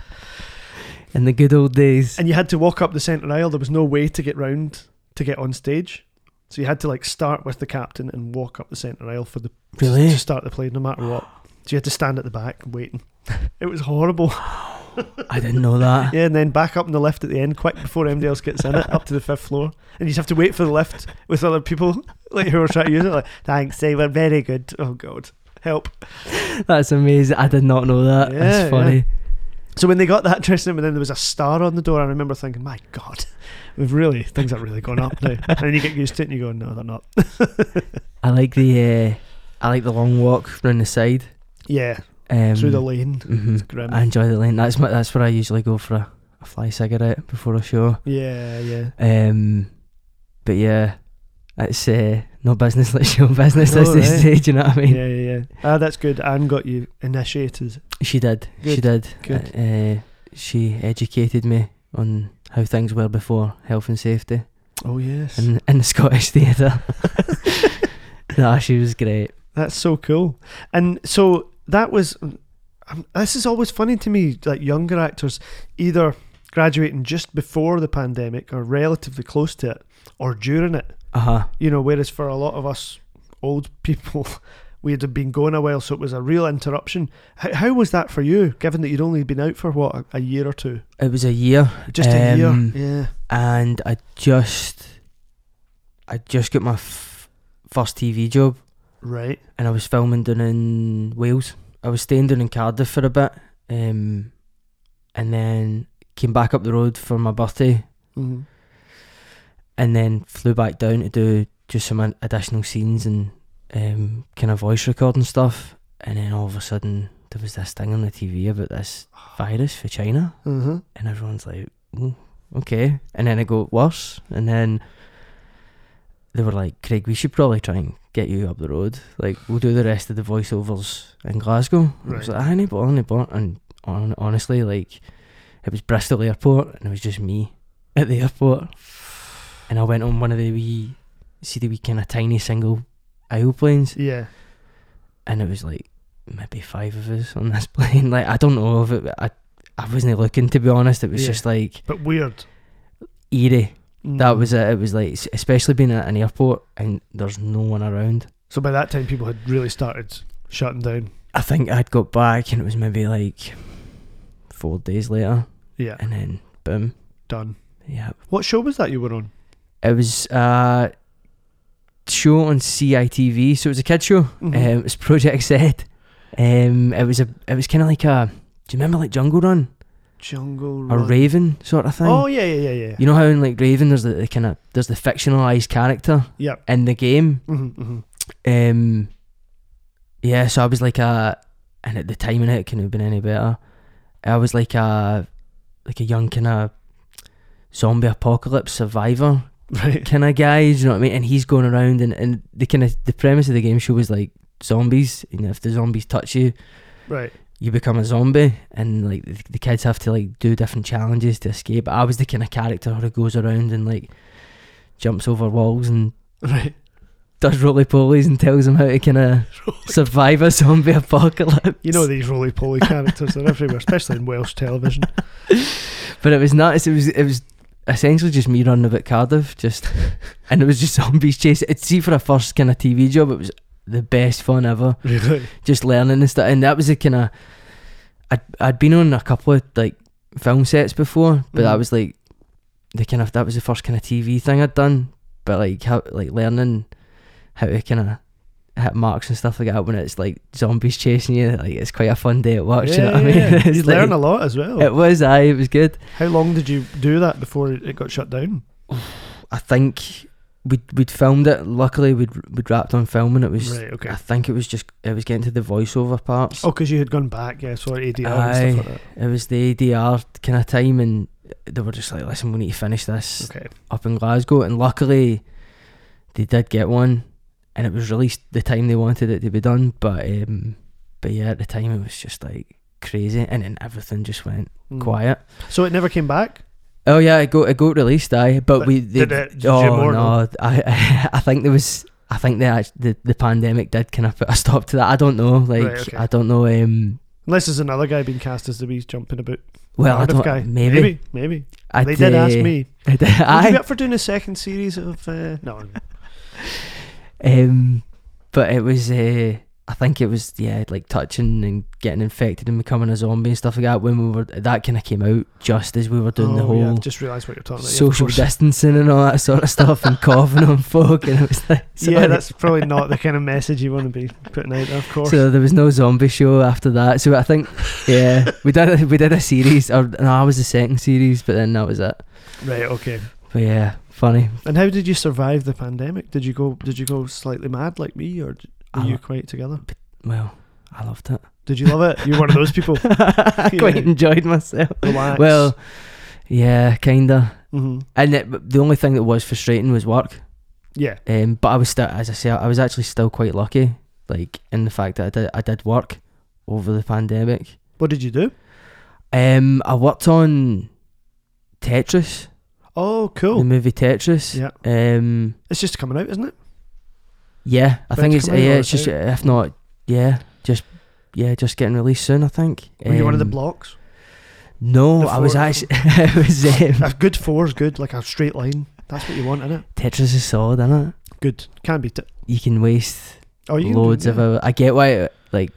In the good old days. and you had to walk up the centre aisle there was no way to get round to get on stage so you had to like start with the captain and walk up the centre aisle for the Really? to start the play no matter what. So you had to stand at the back waiting. it was horrible. I didn't know that. Yeah, and then back up in the lift at the end, quick before anybody else gets in it, up to the fifth floor, and you just have to wait for the lift with other people like who are trying to use it. Like, thanks, they were very good. Oh god, help. That's amazing. I did not know that. Yeah, That's funny. So when they got that dressing room, and then there was a star on the door, I remember thinking, my god, we've really things have really gone up now. and then you get used to it, and you go, no, they're not. I like the uh, I like the long walk round the side. Yeah, Um, through the lane. mhm. It's. I enjoy the lane. That's my, that's where I usually go for a, a fly cigarette before a show. yeah, yeah. Um, but yeah, it's uh, no business like show business No, as they right. say. Do you know what I mean? Yeah, yeah, yeah. Ah, that's good. Anne got you initiated. She did. She did. good. Uh, she educated me on how things were before health and safety Oh yes, in in the Scottish theatre. nah, she was great. that's so cool. And so that was Um, this is always funny to me. Like younger actors, either graduating just before the pandemic or relatively close to it, or during it. Uh huh. You know, whereas for a lot of us old people, we had been going a while, so it was a real interruption. How, how was that for you, given that you'd only been out for what a, a year or two? It was a year, Just a Um, year. Yeah. and I just, I just got my f- first TV job, Right. and I was filming down in Wales. I was staying down in Cardiff for a bit, um, and then came back up the road for my birthday, hmm and then flew back down to do just some additional scenes and um, kind of voice recording stuff. And then all of a sudden, there was this thing on the TV about this virus for China, hmm and everyone's like, okay. And then it got worse, and then they were like, Craig, we should probably try and get you up the road. Like, we'll do the rest of the voiceovers in Glasgow. And I was Right. like, I need but only but and on, honestly, like, it was Bristol Airport, and it was just me at the airport. And I went on one of the wee, see the wee kind of tiny single aisle planes, Yeah. and it was like maybe five of us on this plane. Like, I don't know if it, I, I wasn't looking to be honest. It was Yeah. just like But weird. eerie. That Mm. was it. It was like, especially being at an airport and there's no one around. So by that time, people had really started shutting down. I think I'd got back and it was maybe like four days later, Yeah. and then boom, Done. yeah. What show was that you were on? It was a show on CITV, so it was a kid show. Mhm. Um, it was Project Z. Um, it was a, it was kind of like a. Do you remember like Jungle Run Jungle or Run. Raven sort of thing? Oh yeah, yeah, yeah, yeah. You know how in like Raven, there's the, the kind of there's the fictionalized character Yep. in the game. hmm hmm Um, yeah, so I was like a, and at the time in it, it couldn't have been any better. I was like a, like a young kind of zombie apocalypse survivor Right. kind of guy. You know what I mean? And he's going around, and, and the kind of the premise of the game show was like zombies. You know, if the zombies touch you, Right. You become a zombie, and like the, kids have to like do different challenges to escape. I was the kind of character who goes around and like jumps over walls and Right. does roly polies and tells them how to kind of survive a zombie apocalypse. You know these roly poly characters are everywhere, especially in Welsh television. but it was nuts. It was it was essentially just me running about Cardiff, just and it was just zombies chasing. It's see for a first kind of TV job, it was the best fun ever. Really. Just learning and stuff, and that was a kind of I'd I'd been on a couple of like film sets before, but that Mhm. was like the kind of that was the first kind of TV thing I'd done. But like how like learning how to kind of hit marks and stuff like that when it's like zombies chasing you, like it's quite a fun day to watch. you know what I mean? yeah. You like- learn a lot as well. It was, I it was good. How long did you do that before it got shut down? I think we'd we'd filmed it. Luckily, we'd we'd wrapped on filming. It was. Right. Okay. I think it was just it was getting to the voiceover parts. Oh, because you had gone back, yeah. So ADR Aye. stuff like It was the ADR kind of time, and they were just like, "Listen, we need to finish this. Okay. up in Glasgow." And luckily, they did get one, and it was released the time they wanted it to be done. But um, but yeah, at the time it was just like crazy, and then everything just went Mm. quiet. So it never came back. Oh yeah, it got it got released, aye. But, But we they, did it- did oh no, I I think there was I think the the the pandemic did kind of put a stop to that. I don't know, like Right, okay. I don't know. Um, Unless there's another guy being cast as the wee jumping about. well, I don't guy. maybe, Maybe. Maybe. I'd, they did ask me. I did- Would you be up for doing a second series of? Uh, no. Um, but it was uh, I think it was yeah like touching and getting infected and becoming a zombie and stuff like that. When we were that kind of came out just as we were doing the Oh, yeah, whole. I've just realised what you're talking about. Social course. distancing and all that sort of stuff, and coughing on folk, and it was like, Yeah, that's probably not the kind of message you want to be putting out there, of course. So there was no zombie show after that. So I think, yeah, we did a, we did a series, or no, I was the second series, but then that was it. right, okay. But yeah, funny. And how did you survive the pandemic? Did you go did you go slightly mad like me or were I you lo- quite together? Well, I loved it. Did you love it? You're one of those people. I quite Yeah. enjoyed myself. Relax. Well, yeah, kinda. hmm And it, the only thing that was frustrating was work. yeah. Um, but I was still, as I say, I was actually still quite lucky, like in the fact that I did I did work over the pandemic. What did you do? Um, I worked on Tetris, Oh, cool. the cool. movie Tetris. Yeah. Um. It's just coming out, isn't it? Yeah, I think it's yeah. It's just if not, yeah, just yeah, just getting released soon. I think. Were you one of the Um, blocks? No, the I was actually. it was um, A good four is good, like a straight line. That's what you want, isn't it? Tetris is solid, isn't it? Good. Can't beat it. You can waste Oh, you loads yeah. of hours. I get why it, like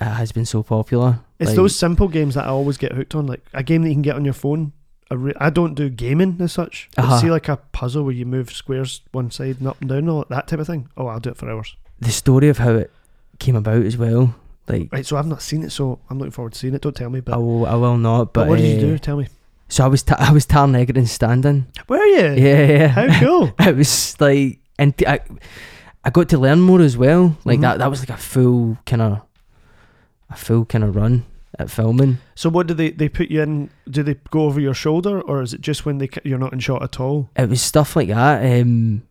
it has been so popular. It's Like, those simple games that I always get hooked on, like a game that you can get on your phone. I, re- I don't do gaming as such. Uh-huh. see, like a puzzle where you move squares one side and up and down, all that type of thing. Oh, I'll do it for hours. the story of how it came about as well. Like Right, so I've not seen it, so I'm looking forward to seeing it. Don't tell me, but, I will, I will not. but But, what did you uh, do? Tell me. So I was, ta- I was Taron Egerton standing. Were you? Yeah, yeah. How cool. it was like, and I, I got to learn more as well. Like Mhm. that, that was like a full kind of, a full kind of run at filming. So what do they they put you in? Do they go over your shoulder, or is it just when they you're not in shot at all? It was stuff like that. Um,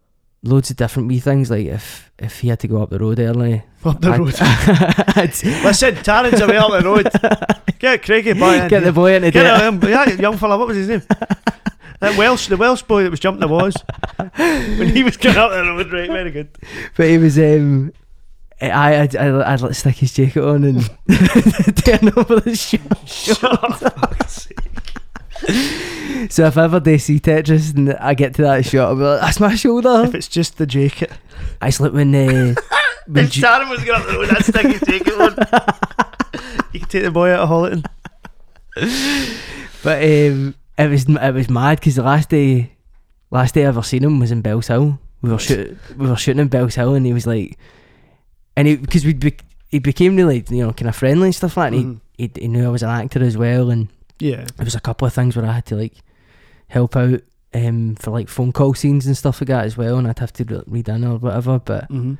loads of different wee things. Like if if he had to go up the road early, Up the I'd- road. I'd- Listen, Taron's away up the road. Get Craigie boy in get the boy into Get it. him, yeah, young fella. What was his name? That Welsh, the Welsh boy that was jumping the walls when he was going up the road. Right, very good. But he was um. I I'd, I'd, I'd like stick his jacket on and turn over the shirt. Shut up. fuck's sake. So if ever they see Tetris and I get to that shot, I'll be like, "That's my shoulder." If it's just the jacket. I slept when uh, when If Ju- Taron was going up the road, I'd stick his jacket on. you can take the boy out of Holytown. but um, it was it was mad because the last day, last day I ever seen him was in Bellshill. We were shoot, we were shooting in Bellshill, and he was like, and he because we be, he became really you know kind of friendly and stuff like that. and Mhm. He, he he knew I was an actor as well, and Yeah. there was a couple of things where I had to like help out um for like phone call scenes and stuff like that as well, and I'd have to re- read in or whatever. But Mm-hmm.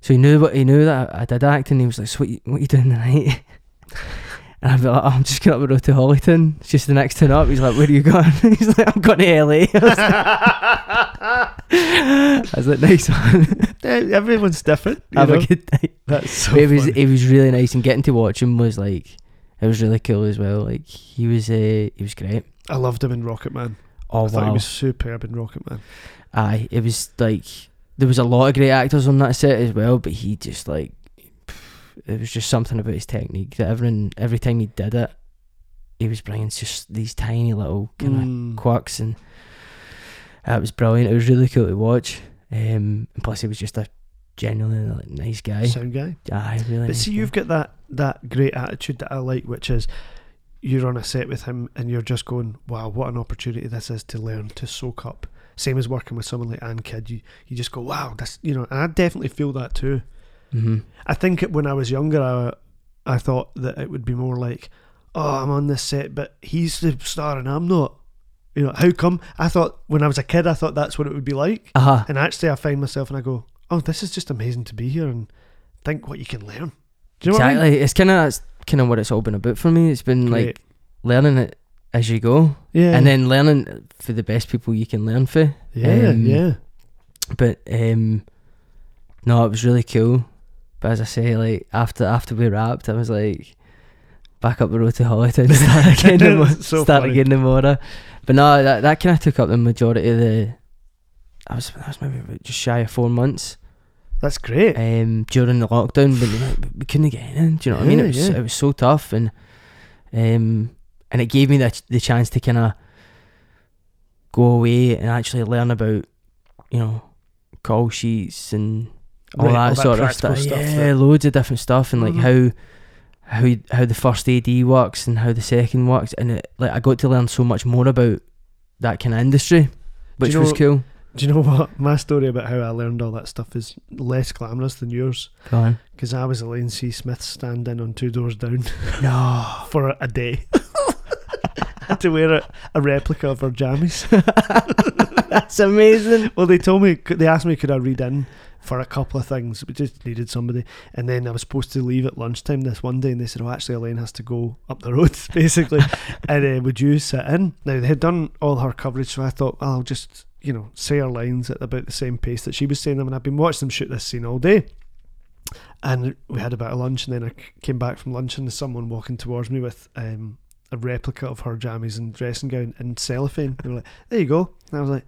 so he knew what he knew that I, I did act, and he was like, "So what you, what you doing tonight?" And I'd be like, oh, "I'm just going up the road to Holytown. It's just the next turn up." He's like, "Where are you going?" He's like, "I'm going to LA." I was like, "Nice one. Everyone's different. Have know? a good night." That's so it was funny. it was really nice, and getting to watch him was like it was really cool as well. Like he was uh, he was great. I loved him in Rocketman. Oh I thought he was superb in Rocketman. Aye, it was like there was a lot of great actors on that set as well, but he just like it was just something about his technique that everyone every time he did it, he was bringing just these tiny little kind of Mm. quirks, and it was brilliant. It was really cool to watch. Um, and plus, he was just a genuinely like, nice guy. Sound guy. Aye, really. But nice see, guy. you've got that that great attitude that I like, which is you're on a set with him and you're just going, "Wow, what an opportunity this is to learn to soak up." Same as working with someone like Ann Kidd, you you just go, "Wow, this," you know. And I definitely feel that too. Mhm. I think when I was younger, I I thought that it would be more like, "Oh, I'm on this set, but he's the star and I'm not." You know, how come? I thought when I was a kid, I thought that's what it would be like, Uh-huh. and actually, I find myself and I go, "Oh, this is just amazing to be here and think what you can learn." Do you know what I mean? exactly. It's kind of that's kind of what it's all been about for me. It's been Great. like learning it as you go, Yeah. and then learning for the best people you can learn for. yeah, um, yeah. But um, no, it was really cool. But as I say, like after after we wrapped, I was like back up the road to Holytown, start again, tomorrow, So start funny. again tomorrow. But no, that that kind of took up the majority of the. I was I was maybe just shy of four months That's great. um, during the lockdown, but we couldn't get in. Do you know what I mean? It was yeah. it was so tough, and um, and it gave me the the chance to kind of go away and actually learn about, you know, call sheets and all Right, that all that sort of stuff. stuff Yeah, that- loads of different stuff, and like Mhm. how how how the first AD works and how the second works, and it, like I got to learn so much more about that kind of industry, which you was cool. Do you know what? My story about how I learned all that stuff is less glamorous than yours. Go on. Because I was Elaine C. Smith stand in on Two Doors Down No. for a day. had to wear a, a replica of her jammies. That's amazing. Well, they told me, they asked me could I read in for a couple of things. We just needed somebody. And then I was supposed to leave at lunchtime this one day, and they said, oh, actually, Elaine has to go up the road, basically. and uh, would you sit in? Now, they had done all her coverage, so I thought, well, I'll just, you know, say her lines at about the same pace that she was saying them. And I've been watching them shoot this scene all day. And we had a bit of lunch, and then I came back from lunch, and there's someone walking towards me with um, a replica of her jammies and dressing gown in cellophane. They were like, there you go. And I was like,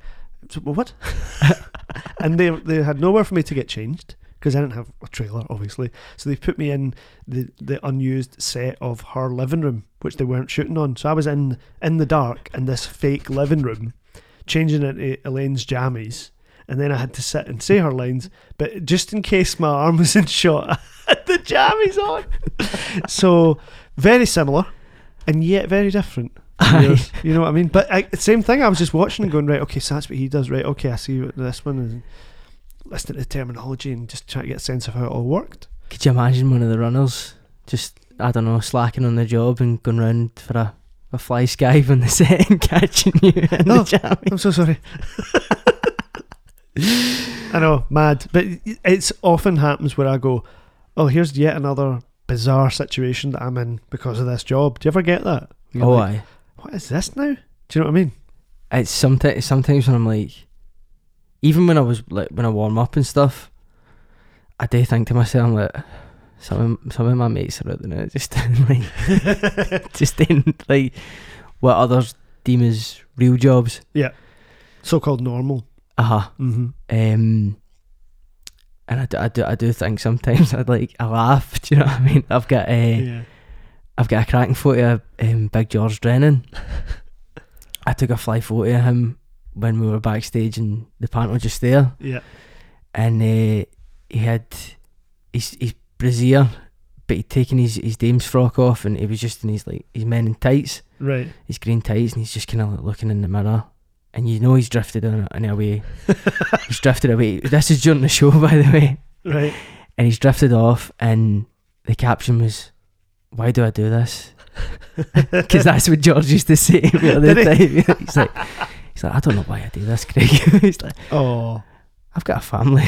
"So, well, what? and they they had nowhere for me to get changed because I didn't have a trailer, obviously. So they put me in the the unused set of her living room, which they weren't shooting on. So I was in in the dark in this fake living room, changing into Elaine's jammies. And then I had to sit and say her lines, but just in case my arm was in shot, I had the jammies on. so very similar, and yet very different. Aye. You know what I mean? But I, same thing. I was just watching and going, right, okay, so that's what he does, right? Okay, I see what this one is. Listening to the terminology and just trying to get a sense of how it all worked. Could you imagine one of the runners just I don't know slacking on the job and going round for a, a fly skive on the set and catching you in Oh. the jammy? I'm so sorry. I know, mad. But it's often happens where I go, oh, here's yet another bizarre situation that I'm in because of this job. Do you ever get that? You're Oh, like, aye. What is this now? Do you know what I mean? It's sometimes sometimes when I'm like, even when I was like when I warm up and stuff, I do think to myself I'm like. Some of, some of my mates are out there just doing like just in like what others deem as real jobs. Yeah, so called normal. Uh huh. Mm-hmm. Um, and I do, I do, I do think sometimes I'd like I laugh. Do you know what I mean? I've got a, Yeah. Have got a cracking photo of um, Big George Drennan. I took a fly photo of him when we were backstage and the panel just there, Yeah. and uh, he had his his brassiere, but he'd taken his his dame's frock off, and he was just in his like his men in tights, Right. his green tights, and he's just kind of like looking in the mirror. And you know he's drifted in, in a way. he's drifted away. This is during the show, by the way. Right. and he's drifted off and the caption was why do I do this? Because that's what George used to say to me all the Did time. He's like he's like I don't know why I do this Craig. He's like Oh. I've got a family.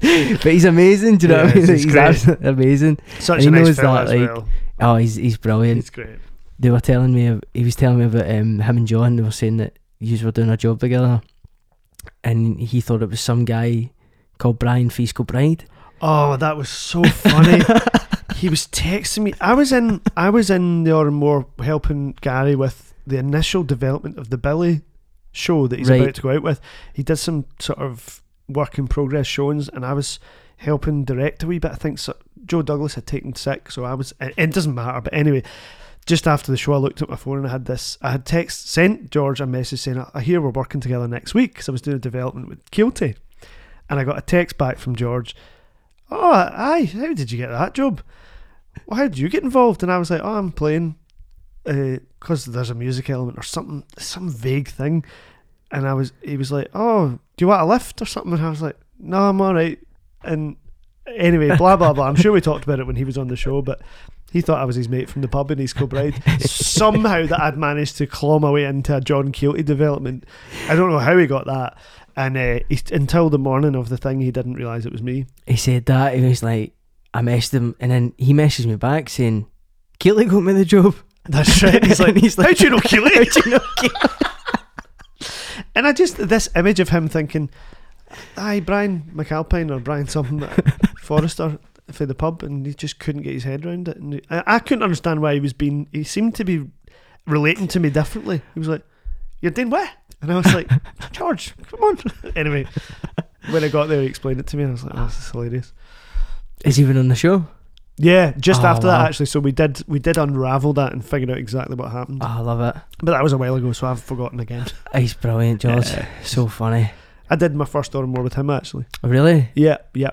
But he's amazing do you know what I mean? he's absolutely amazing. Such he a nice knows fella that, like, well. oh he's he's brilliant. He's great. they were telling me he was telling me about um, him and John they were saying that you were doing a job together. And he thought it was some guy called Brian Feast Bride. Oh, that was so funny. He was texting me. I was in I was in the More helping Gary with the initial development of the Billy show that he's Right. about to go out with. He did some sort of work in progress showings and I was helping direct a wee bit. I think so, Joe Douglas had taken sick, so I was it, it doesn't matter, but anyway, just after the show I looked at my phone and I had this I had text sent George a message saying I hear we're working together next week because I was doing a development with Kielty. And I got a text back from George oh, aye, how did you get that job? Well, how did you get involved? And I was like, oh, I'm playing because there's a music element or something, some vague thing. And I was, he was like, oh, do you want a lift or something? And I was like, no, I'm all right. And anyway, blah, blah, blah. I'm sure we talked about it when he was on the show, but he thought I was his mate from the pub in East Kilbride. Somehow that I'd managed to claw my way into a John Kielty development. I don't know how he got that. And uh, he, until the morning of the thing, he didn't realise it was me. he said that he was like I messaged him and then he messaged me back saying Keely got me the job That's right. He's like, he's like how'd you know Keely? how'd you know Keely And I just this image of him thinking, "Aye, Brian McAlpine or Brian something, uh, Forrester for the pub," and he just couldn't get his head around it. And I, I couldn't understand why he was being. He seemed to be relating to me differently. He was like, "You're doing what?" And I was like, "George, come on." anyway, when I got there, he explained it to me, and I was like, "Oh, this is hilarious." Is he even on the show Yeah, just Oh, after wow. that, actually. So we did we did unravel that and figured out exactly what happened. oh, I love it But that was a while ago, so I've forgotten again. he's brilliant George Yeah. so funny I did my first Òran Mór with him actually. Oh, really Yeah, yeah.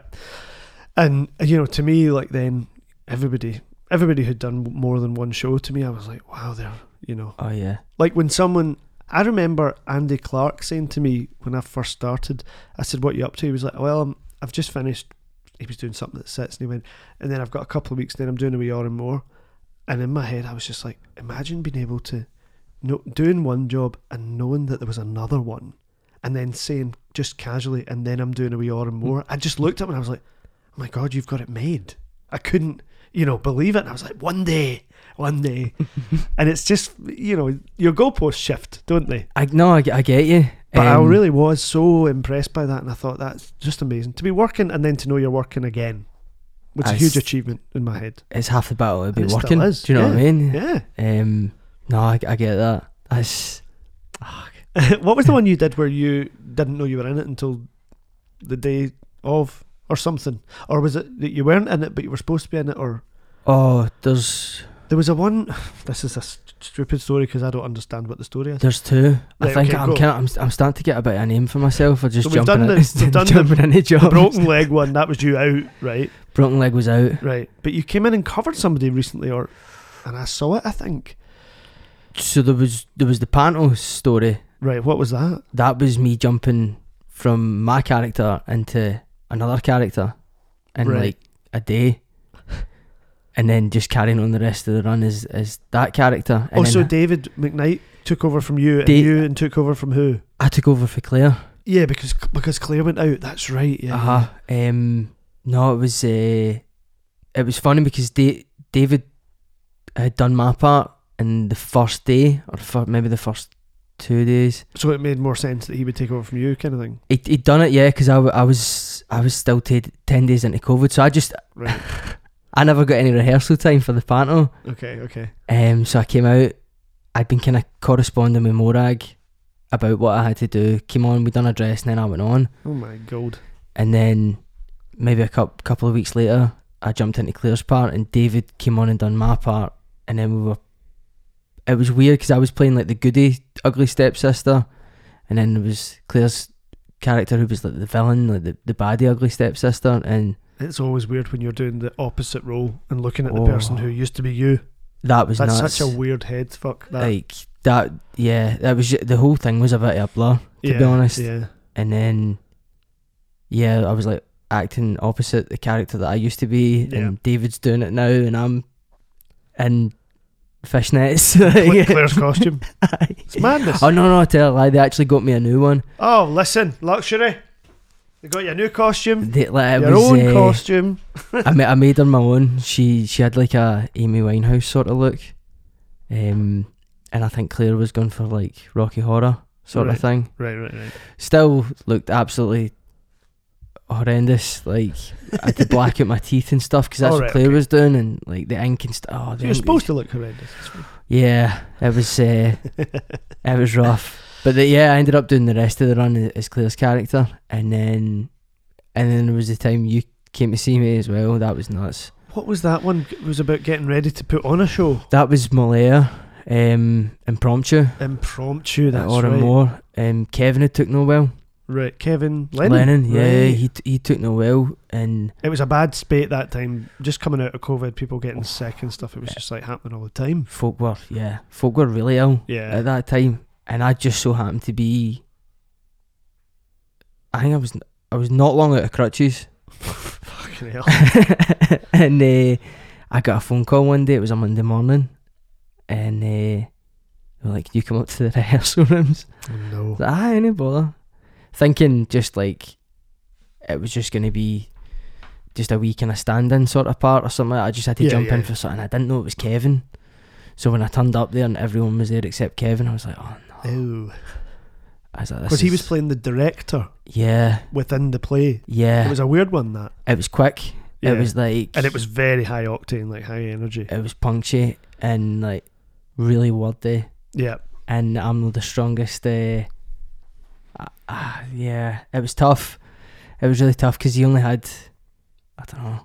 And you know, to me, like then everybody, everybody who'd done more than one show, to me, I was like, wow, they're you know, oh yeah like when someone. I remember Andy Clark saying to me when I first started, I said, "What you up to?" He was like, "Well, i I've just finished." He was doing something that sits, and he went, and then I've got a couple of weeks. Then I'm doing a wee Òran Mór, and in my head, I was just like, imagine being able to, know, doing one job and knowing that there was another one, and then saying just casually, and then I'm doing a wee Òran Mór. I just looked up and I was like, oh my god, you've got it made. I couldn't, you know, believe it. And I was like, one day, one day, and it's just, you know, your goalposts shift, don't they? I no I, I get you But I Um, really was so impressed by that, and I thought that's just amazing to be working and then to know you're working again, which is a I huge achievement in my head. it's half the battle to be working do you know what I mean Yeah. um no I, I get that that's what was the one you did where you didn't know you were in it until the day of or something, or was it that you weren't in it but you were supposed to be in it, or Oh, there's there was a one. This is a stupid story because I don't understand what the story is. there's two. I think okay, I'm go. kind of I'm, I'm starting to get a bit of a name for myself. I just So we've jumping done in, the- we've done the- jumping into jobs. Broken leg one that was you out, right? Broken leg was out. Right, but you came in and covered somebody recently, or and I saw it. I think. So there was there was the panto story. Right, what was that? That was me jumping from my character into another character in Right. like a day. And then just carrying on the rest of the run as, as that character. And oh, so David McKnight took over from you, and Da- you and took over from who? I took over for Claire. Yeah, because because Claire went out. That's right. Yeah. Uh huh. Um, no, it was uh, it was funny because da- David had done my part in the first day, or fir- maybe the first two days. So it made more sense that he would take over from you, kind of thing. He he'd done it, yeah, because I, w- I was I was still t- ten days into COVID, so I just Right. I never got any rehearsal time for the panto. okay. Okay. Um, so I came out. I'd been kind of corresponding with Morag about what I had to do. Came on, we done a dress, and then I went on. Oh my god. And then maybe a couple couple of weeks later, I jumped into Claire's part, and David came on and done my part. And then we were. It was weird because I was playing like the goody, ugly stepsister, and then there was Claire's character who was like the villain, like the the baddie, ugly stepsister, and It's always weird when you're doing the opposite role and looking at the Oh. person who used to be you. that was That's nuts. such a weird head fuck. That. like that. Yeah, that was the whole thing was a bit of a blur, to yeah, be honest. Yeah. And then, yeah, I was like acting opposite the character that I used to be, Yeah. and David's doing it now, and I'm in fishnets. Cla- Claire's costume. It's madness. oh no, no, I tell a lie. They actually got me a new one. Oh, listen, luxury. They got your new costume. They, like, Your was, own uh, costume. I, ma- I made her my own. She she had like a Amy Winehouse sort of look, um, and I think Claire was going for like Rocky Horror sort Right. of thing. Right, right, right. Still looked absolutely horrendous. Like I had to black out my teeth and stuff because that's Alright, what Claire okay. was doing, and like the ink and stuff. Oh, the You're supposed to look horrendous. Yeah, it was uh, it was rough. But the, yeah, I ended up doing the rest of the run as Claire's character, and then and then there was the time you came to see me as well. That was nuts. What was that one? It was about getting ready to put on a show. That was Molière, um, impromptu. Impromptu, that's or right. more. Um, Kevin had took no well. Right, Kevin Lennon. Lennon, yeah, Right. he t- he took no well, and It was a bad spate that time. Just coming out of COVID, people Oh. getting sick and stuff. It was just like happening all the time. folk were yeah, folk were really ill Yeah. at that time, and I just so happened to be. I think I was I was not long out of crutches, Fucking hell. and uh, I got a phone call one day. It was a Monday morning, and uh, they were like, "You come up to the rehearsal rooms." Oh, I no. was like, "Ah, any bother." Thinking just like it was just gonna be just a wee kind of stand-in sort of part or something. I just had to Yeah, jump in for something. I didn't know it was Kevin, so when I turned up there and everyone was there except Kevin, I was like, "Oh no!" Ew. Like, Because he was playing the director yeah, within the play. yeah." It was a weird one, that. It was quick. Yeah. It was like, And it was very high octane, like high energy. it was punchy and like really wordy. Yeah. and I'm the strongest. Uh, uh, uh, yeah, it was tough. It was really tough because he only had, I don't know,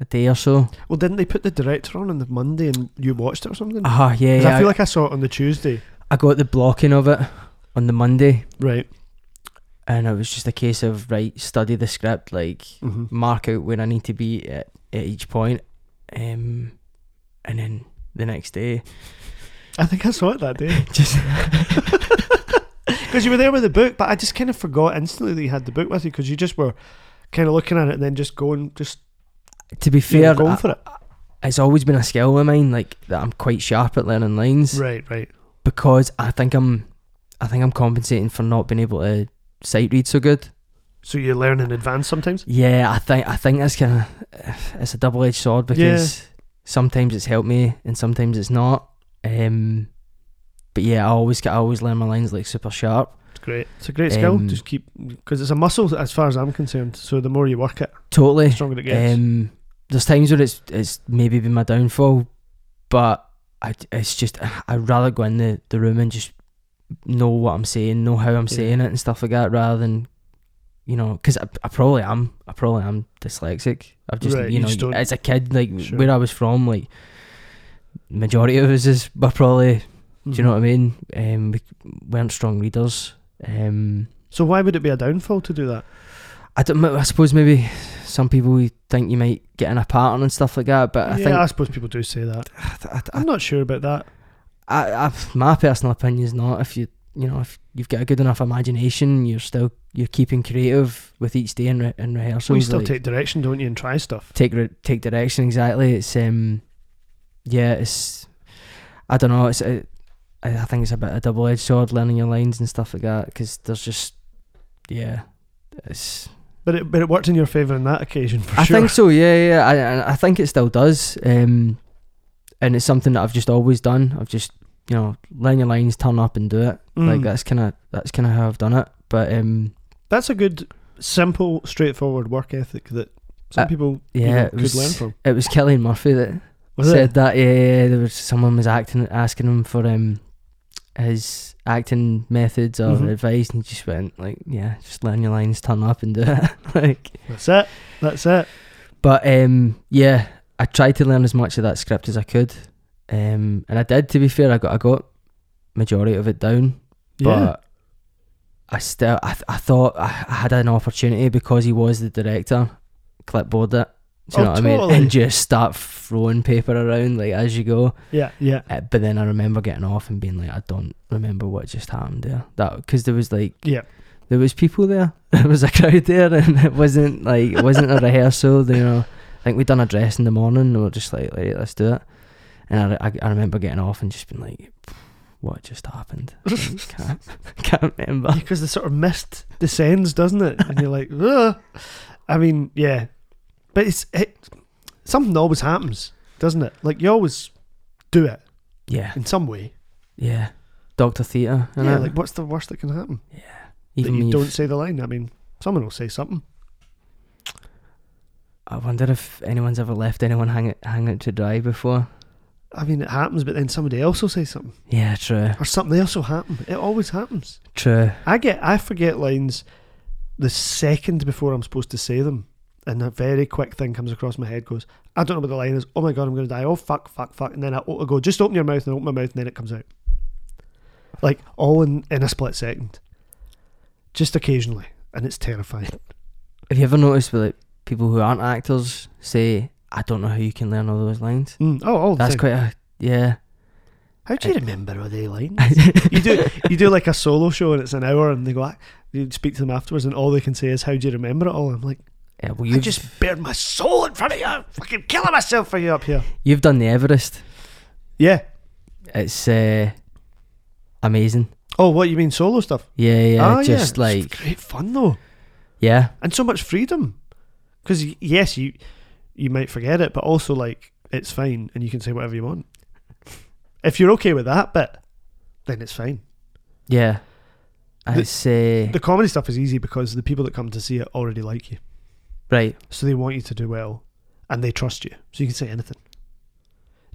a day or so. Well, didn't they put the director on on the Monday and you watched it or something? Ah, yeah, 'Cause yeah. I feel like I saw it on the Tuesday. I got the blocking of it on the Monday, Right. and it was just a case of right, study the script, like hmm mark out where I need to be at, at each point, um, and then the next day, I think I saw it that day. just Because you were there with the book, but I just kind of forgot instantly that you had the book with you because you just were kind of looking at it and then just going, just to be you know, fair, going I- for it. it's always been a skill of mine, like that I'm quite sharp at learning lines. Right, right. Because I think I'm I think I'm compensating for not being able to sight read so good. So you learn in advance sometimes? Yeah, I think I think that's kind of it's a double edged sword because sometimes it's helped me and sometimes it's not. Um, but yeah, I always get I always learn my lines like super sharp. It's great. It's a great skill. Um, Just keep, because it's a muscle as far as I'm concerned. So the more you work it, Totally. the stronger it gets. Um, there's times where it's it's maybe been my downfall, but I it's just I'd rather go in the, the room and just know what I'm saying, know how I'm Yeah. saying it and stuff like that, rather than you know, because I, I probably am, I probably am dyslexic. I've just, Right, you you know, just don't- as a kid, like Sure. where I was from, like majority of us is were probably, do you know what I mean? Um, we weren't strong readers. Um, So why would it be a downfall to do that? I don't. I suppose maybe some people think you might get in a pattern and stuff like that, but I yeah, think I suppose people do say that. I, I'm not sure about that. I, I, my personal opinion is not. If you, you know, if you've got a good enough imagination, you're still you're keeping creative with each day in, re- in rehearsals. So you still like, take direction, don't you, and try stuff. take re- take direction exactly. It's um, yeah, it's I don't know. It's a, I I think it's a bit of a double edged sword learning your lines and stuff like that because there's just yeah, it's But it but it worked in your favour on that occasion for sure. I sure. think so. Yeah, yeah. I I think it still does. Um, and it's something that I've just always done. I've just you know learn your lines, turn up and do it. Like Mm. that's kind of that's kind of how I've done it. But um, That's a good, simple, straightforward work ethic that some Uh, people yeah, could was- learn from. it was Cillian Murphy that Was said it? that. Yeah, yeah, there was someone was acting asking him for um his acting methods or Mhm. advice, and just went like, yeah, just learn your lines, turn up and do it. like, That's it. That's it. but um, yeah, I tried to learn as much of that script as I could, um, and I did. To be fair, I got I got majority of it down, Yeah. but I still I, th- I thought I, I had an opportunity because he was the director, clipboard it. Do you Oh, know what I mean? And just start throwing paper around like as you go. yeah. Yeah. Uh, but then I remember getting off and being like, I don't remember what just happened there. That because there was like Yeah. there was people there. There was a crowd there, and it wasn't like it wasn't a rehearsal. You know, I think we'd done a dress in the morning. and we were just like, right, let's do it. And I, I, I remember getting off and just being like, what just happened? Can't can't remember. Because the sort of mist descends, doesn't it? And you're like, Ugh. I mean, yeah. But it's it, something always happens, doesn't it? Like you always do it Yeah, in some way. yeah. Doctor Theatre. yeah. Like what's the worst that can happen? Yeah. Even that when you don't say the line. I mean, someone will say something. I wonder if anyone's ever left anyone hang it hang it to dry before. I mean, it happens, but then somebody else will say something, Yeah, true, or something else will happen. It always happens. true. I get, I forget lines the second before I'm supposed to say them, and a very quick thing comes across my head. Goes, I don't know what the line is. Oh my god, I'm going to die. Oh fuck, fuck, fuck, and then I, I go, just open your mouth and I open my mouth, and then it comes out, like all in in a split second, just occasionally, and it's terrifying. Have you ever noticed with like people who aren't actors say, "I don't know how you can learn all those lines." Mm. Oh, all That's time. quite a yeah. How do you remember all the lines? you do you do like a solo show and it's an hour and they go "Ah," you speak to them afterwards and all they can say is how do you remember it all I'm like yeah well, you've just bared my soul in front of you. I'm fucking killing myself for you up here. You've done the Everest. yeah. It's uh, amazing. oh what you mean solo stuff? Yeah, yeah. Ah, just It's like great fun though. Yeah, and so much freedom. Because yes you you might forget it but also like it's fine and you can say whatever you want. If you're okay with that bit then it's fine. Yeah. The- It's uh, the comedy stuff is easy because the people that come to see it already like you right. so they want you to do well and they trust you so you can say anything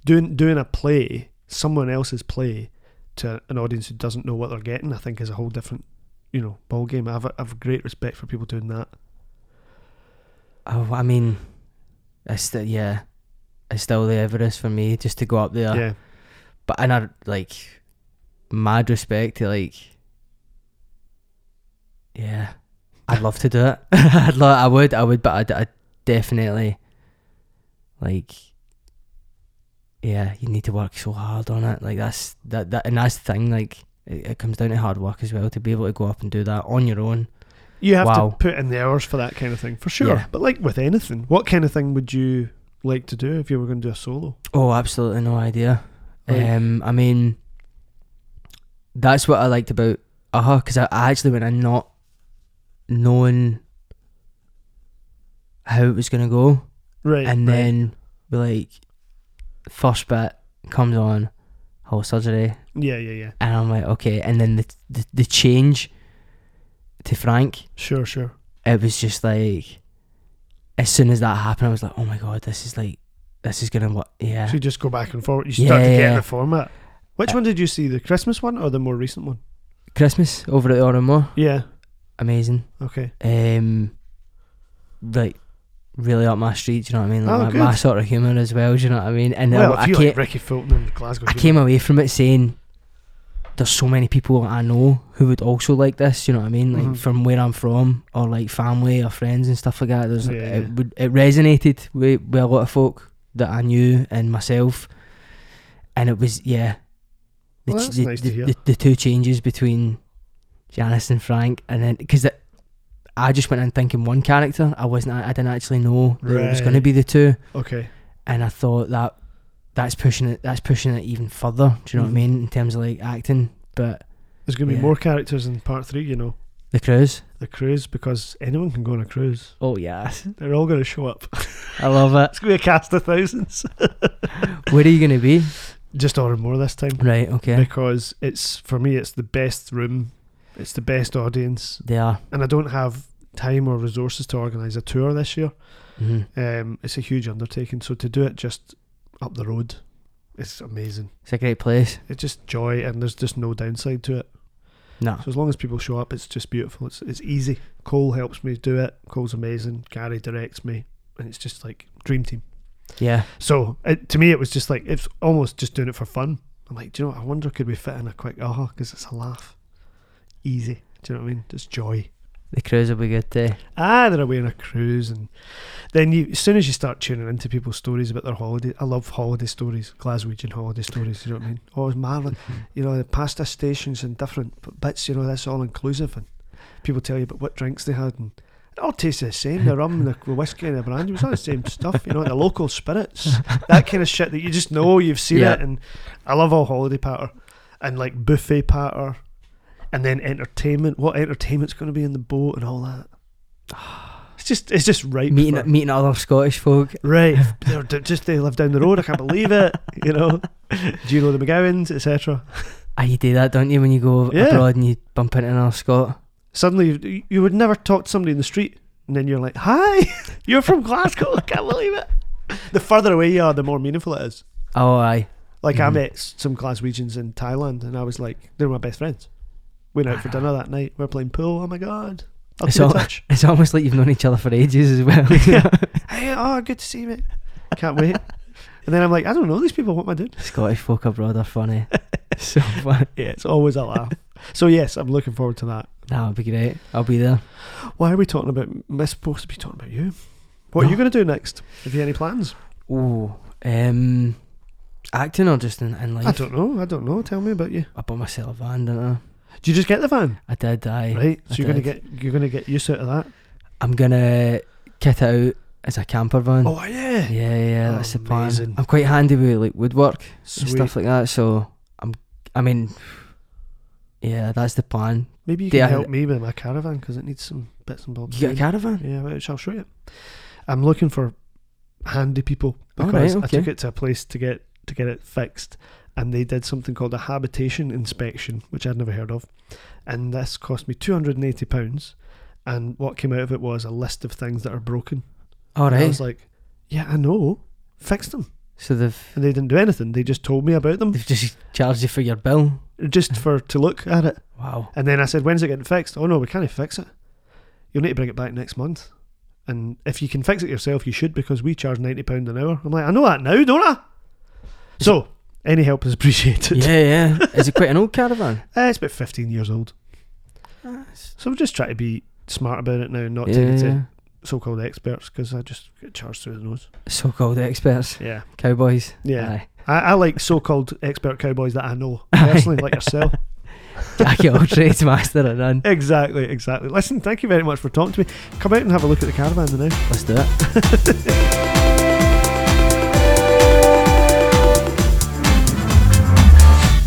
doing doing a play someone else's play to an audience who doesn't know what they're getting i think is a whole different you know ball game i have, a, I have great respect for people doing that Oh, I mean, it's still yeah, it's still the Everest for me just to go up there. yeah But and I like mad respect to like yeah. I'd love to do it. I'd lo- I would, I would, but I'd, I'd definitely like yeah, you need to work so hard on it. Like that's that that and that's the thing, like it, it comes down to hard work as well to be able to go up and do that on your own. you have Wow. to put in the hours for that kind of thing for sure Yeah. but like with anything what kind of thing would you like to do if you were going to do a solo Oh, absolutely no idea. Like- Um, I mean, that's what I liked about uh huh because I, I actually went in not knowing how it was gonna go, right and right. then like first bit comes on whole surgery, yeah yeah yeah. And I'm like okay, and then the the, the change to Frank, sure sure. It was just like as soon as that happened, I was like, oh my god, this is like this is gonna what yeah. so you just go back and forward. You start to Yeah, get yeah. the format. Which Uh, one did you see the christmas one or the more recent one? Christmas over at the Autumn yeah amazing. Okay. Um, like really up my street. Do you know what I mean? Like Oh, my, good. my sort of humour as well. Do you know what I mean? And well, I, if you came, like Rikki Fulton and Glasgow, I came away from it saying. There's so many people I know who would also like this, you know what I mean? Like Mhm. from where I'm from, or like family or friends and stuff like that. There's Yeah. it would it resonated with, with a lot of folk that I knew and myself, and it was yeah. The, Well, ch- the, nice the, the, the two changes between Janice and Frank, and then because I just went in thinking one character, I wasn't, I didn't actually know that it was going to be the two, Okay. and I thought that that's pushing it, that's pushing it even further. Do you know Mhm. what I mean in terms of like acting? But There's going to be more characters in part three, you know. the cruise, The cruise, because anyone can go on a cruise. oh yes, They're all going to show up. I love it. It's going to be a cast of thousands. Where are you going to be? Just order more this time. Right, okay, Because it's, for me, it's the best room. It's the best audience. they are. And I don't have time or resources to organise a tour this year. hmm Um, it's a huge undertaking. So to do it just up the road, it's amazing. It's a great place. It's just joy, and there's just no downside to it. No, So as long as people show up, it's just beautiful. It's it's easy. Cole helps me do it. Cole's amazing. Gary directs me, and it's just like dream team. yeah, So it, to me, it was just like it's almost just doing it for fun. I'm like, do you know? what? I wonder could we fit in a quick aha because it's a laugh, easy. Do you know what I mean? Just joy. the cruise will be good too. Ah, they're away on a cruise, and then you, as soon as you start tuning into people's stories about their holiday, I love holiday stories, Glaswegian holiday stories. You know what I mean? Oh, it's marvelous. You know, the pasta stations and different bits. You know, that's all inclusive, and people tell you about what drinks they had, and it all tastes the same. The rum, the whiskey, and the brandy was all the same stuff. You know, the local spirits, that kind of shit that you just know you've seen Yeah. it, and I love all holiday patter, and like buffet patter. And then entertainment. What entertainment's going to be in the boat and all that. It's just it's just right. meeting for- meeting other Scottish folk. right. They're d- just they live down the road. I can't believe it. You know, do you know the McGowans, etc. Ah, you do that, don't you, when you go Yeah. abroad and you bump into another Scot? Suddenly, you, you would never talk to somebody in the street, and then you're like, "Hi, you're from Glasgow." I can't believe it. The further away you are, the more meaningful it is. Oh, aye. Like I Mhm. met some Glaswegians in Thailand, and I was like, "They're my best friends." Went out for dinner that night. We are playing pool. Oh my god! I'll It's all- touch. It's almost like you've known each other for ages as well. Yeah. Hey, oh, good to see you, mate. Can't wait. And then I'm like, I don't know these people. What am I doing? Scottish folk abroad are funny. so funny. Yeah, it's always a laugh. so yes, I'm looking forward to that. That would be great. I'll be there. Why are we talking about? We're supposed to be talking about you. What are you going to do next? Have you any plans? Oh, um, acting or just in, in life? I don't know. I don't know. Tell me about you. I bought myself a van, didn't I? Did you just get the van? I did. I right. I So you're going to get you're to get used out of that. I'm gonna kit it out as a camper van. Oh yeah. Yeah, yeah, Oh, that's the plan. amazing. I'm quite handy with like woodwork and stuff like that, so I'm. I mean, yeah, that's the plan. Maybe you Do can help me with my caravan because it needs some bits and bobs. You got a caravan? Yeah, which I'll show you. I'm looking for handy people because right, I took it to a place to get to get it fixed, and they did something called a habitation inspection, which I'd never heard of, and this cost me two hundred and eighty pounds. And what came out of it was a list of things that are broken. All And I was like, "Yeah, I know, fix them." So they've And they didn't do anything. They just told me about them, they've just charged you for your bill. just for to look at it. Wow. And then I said, "When's it getting fixed?" Oh no, we can't fix it. You'll need to bring it back next month. And if you can fix it yourself, you should because we charge ninety pound an hour. I'm like, I know that now, don't I? So any help is appreciated. yeah, yeah. Is it quite an old caravan? Uh, it's about fifteen years old. So we just try to be smart about it now and not take it to so-called experts because I just get charged through the nose. So-called experts, Yeah, cowboys. yeah. I, I like so-called expert cowboys that I know personally, like yourself. Jack of all trades, master at none. exactly, exactly. Listen, thank you very much for talking to me. Come out and have a look at the caravan now. Let's do it.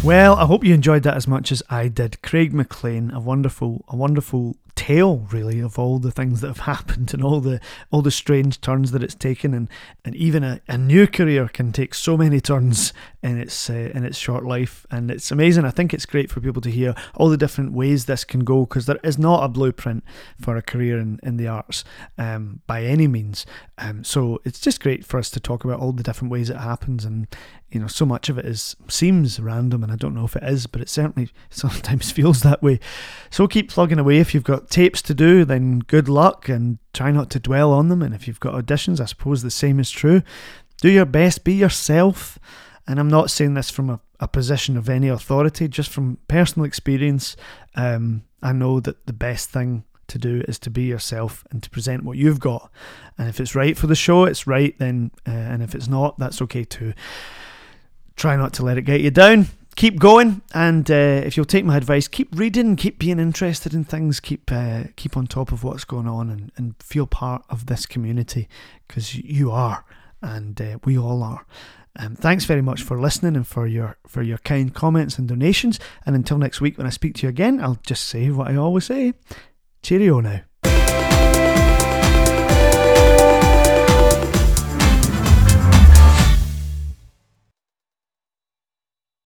Well, I hope you enjoyed that as much as I did. Craig McLean, a wonderful, a wonderful tale, really, of all the things that have happened and all the all the strange turns that it's taken, and and even a, a new career can take so many turns in its uh, in its short life, and it's amazing. I think it's great for people to hear all the different ways this can go because there is not a blueprint for a career in, in the arts um, by any means. Um, so it's just great for us to talk about all the different ways it happens and you know, so much of it is seems random, and I don't know if it is, but it certainly sometimes feels that way. So keep plugging away if you've got tapes to do, then good luck and try not to dwell on them. And if you've got auditions, I suppose the same is true. Do your best, be yourself. And I'm not saying this from a, a position of any authority, just from personal experience. Um, I know that the best thing to do is to be yourself and to present what you've got. And if it's right for the show, it's right. Then, uh, and if it's not, that's okay too. Try not to let it get you down. Keep going, and uh, if you'll take my advice, keep reading, keep being interested in things, keep uh, keep on top of what's going on, and, and feel part of this community because you are, and uh, we all are. Um, thanks very much for listening and for your for your kind comments and donations. And until next week, when I speak to you again, I'll just say what I always say. Cheerio now.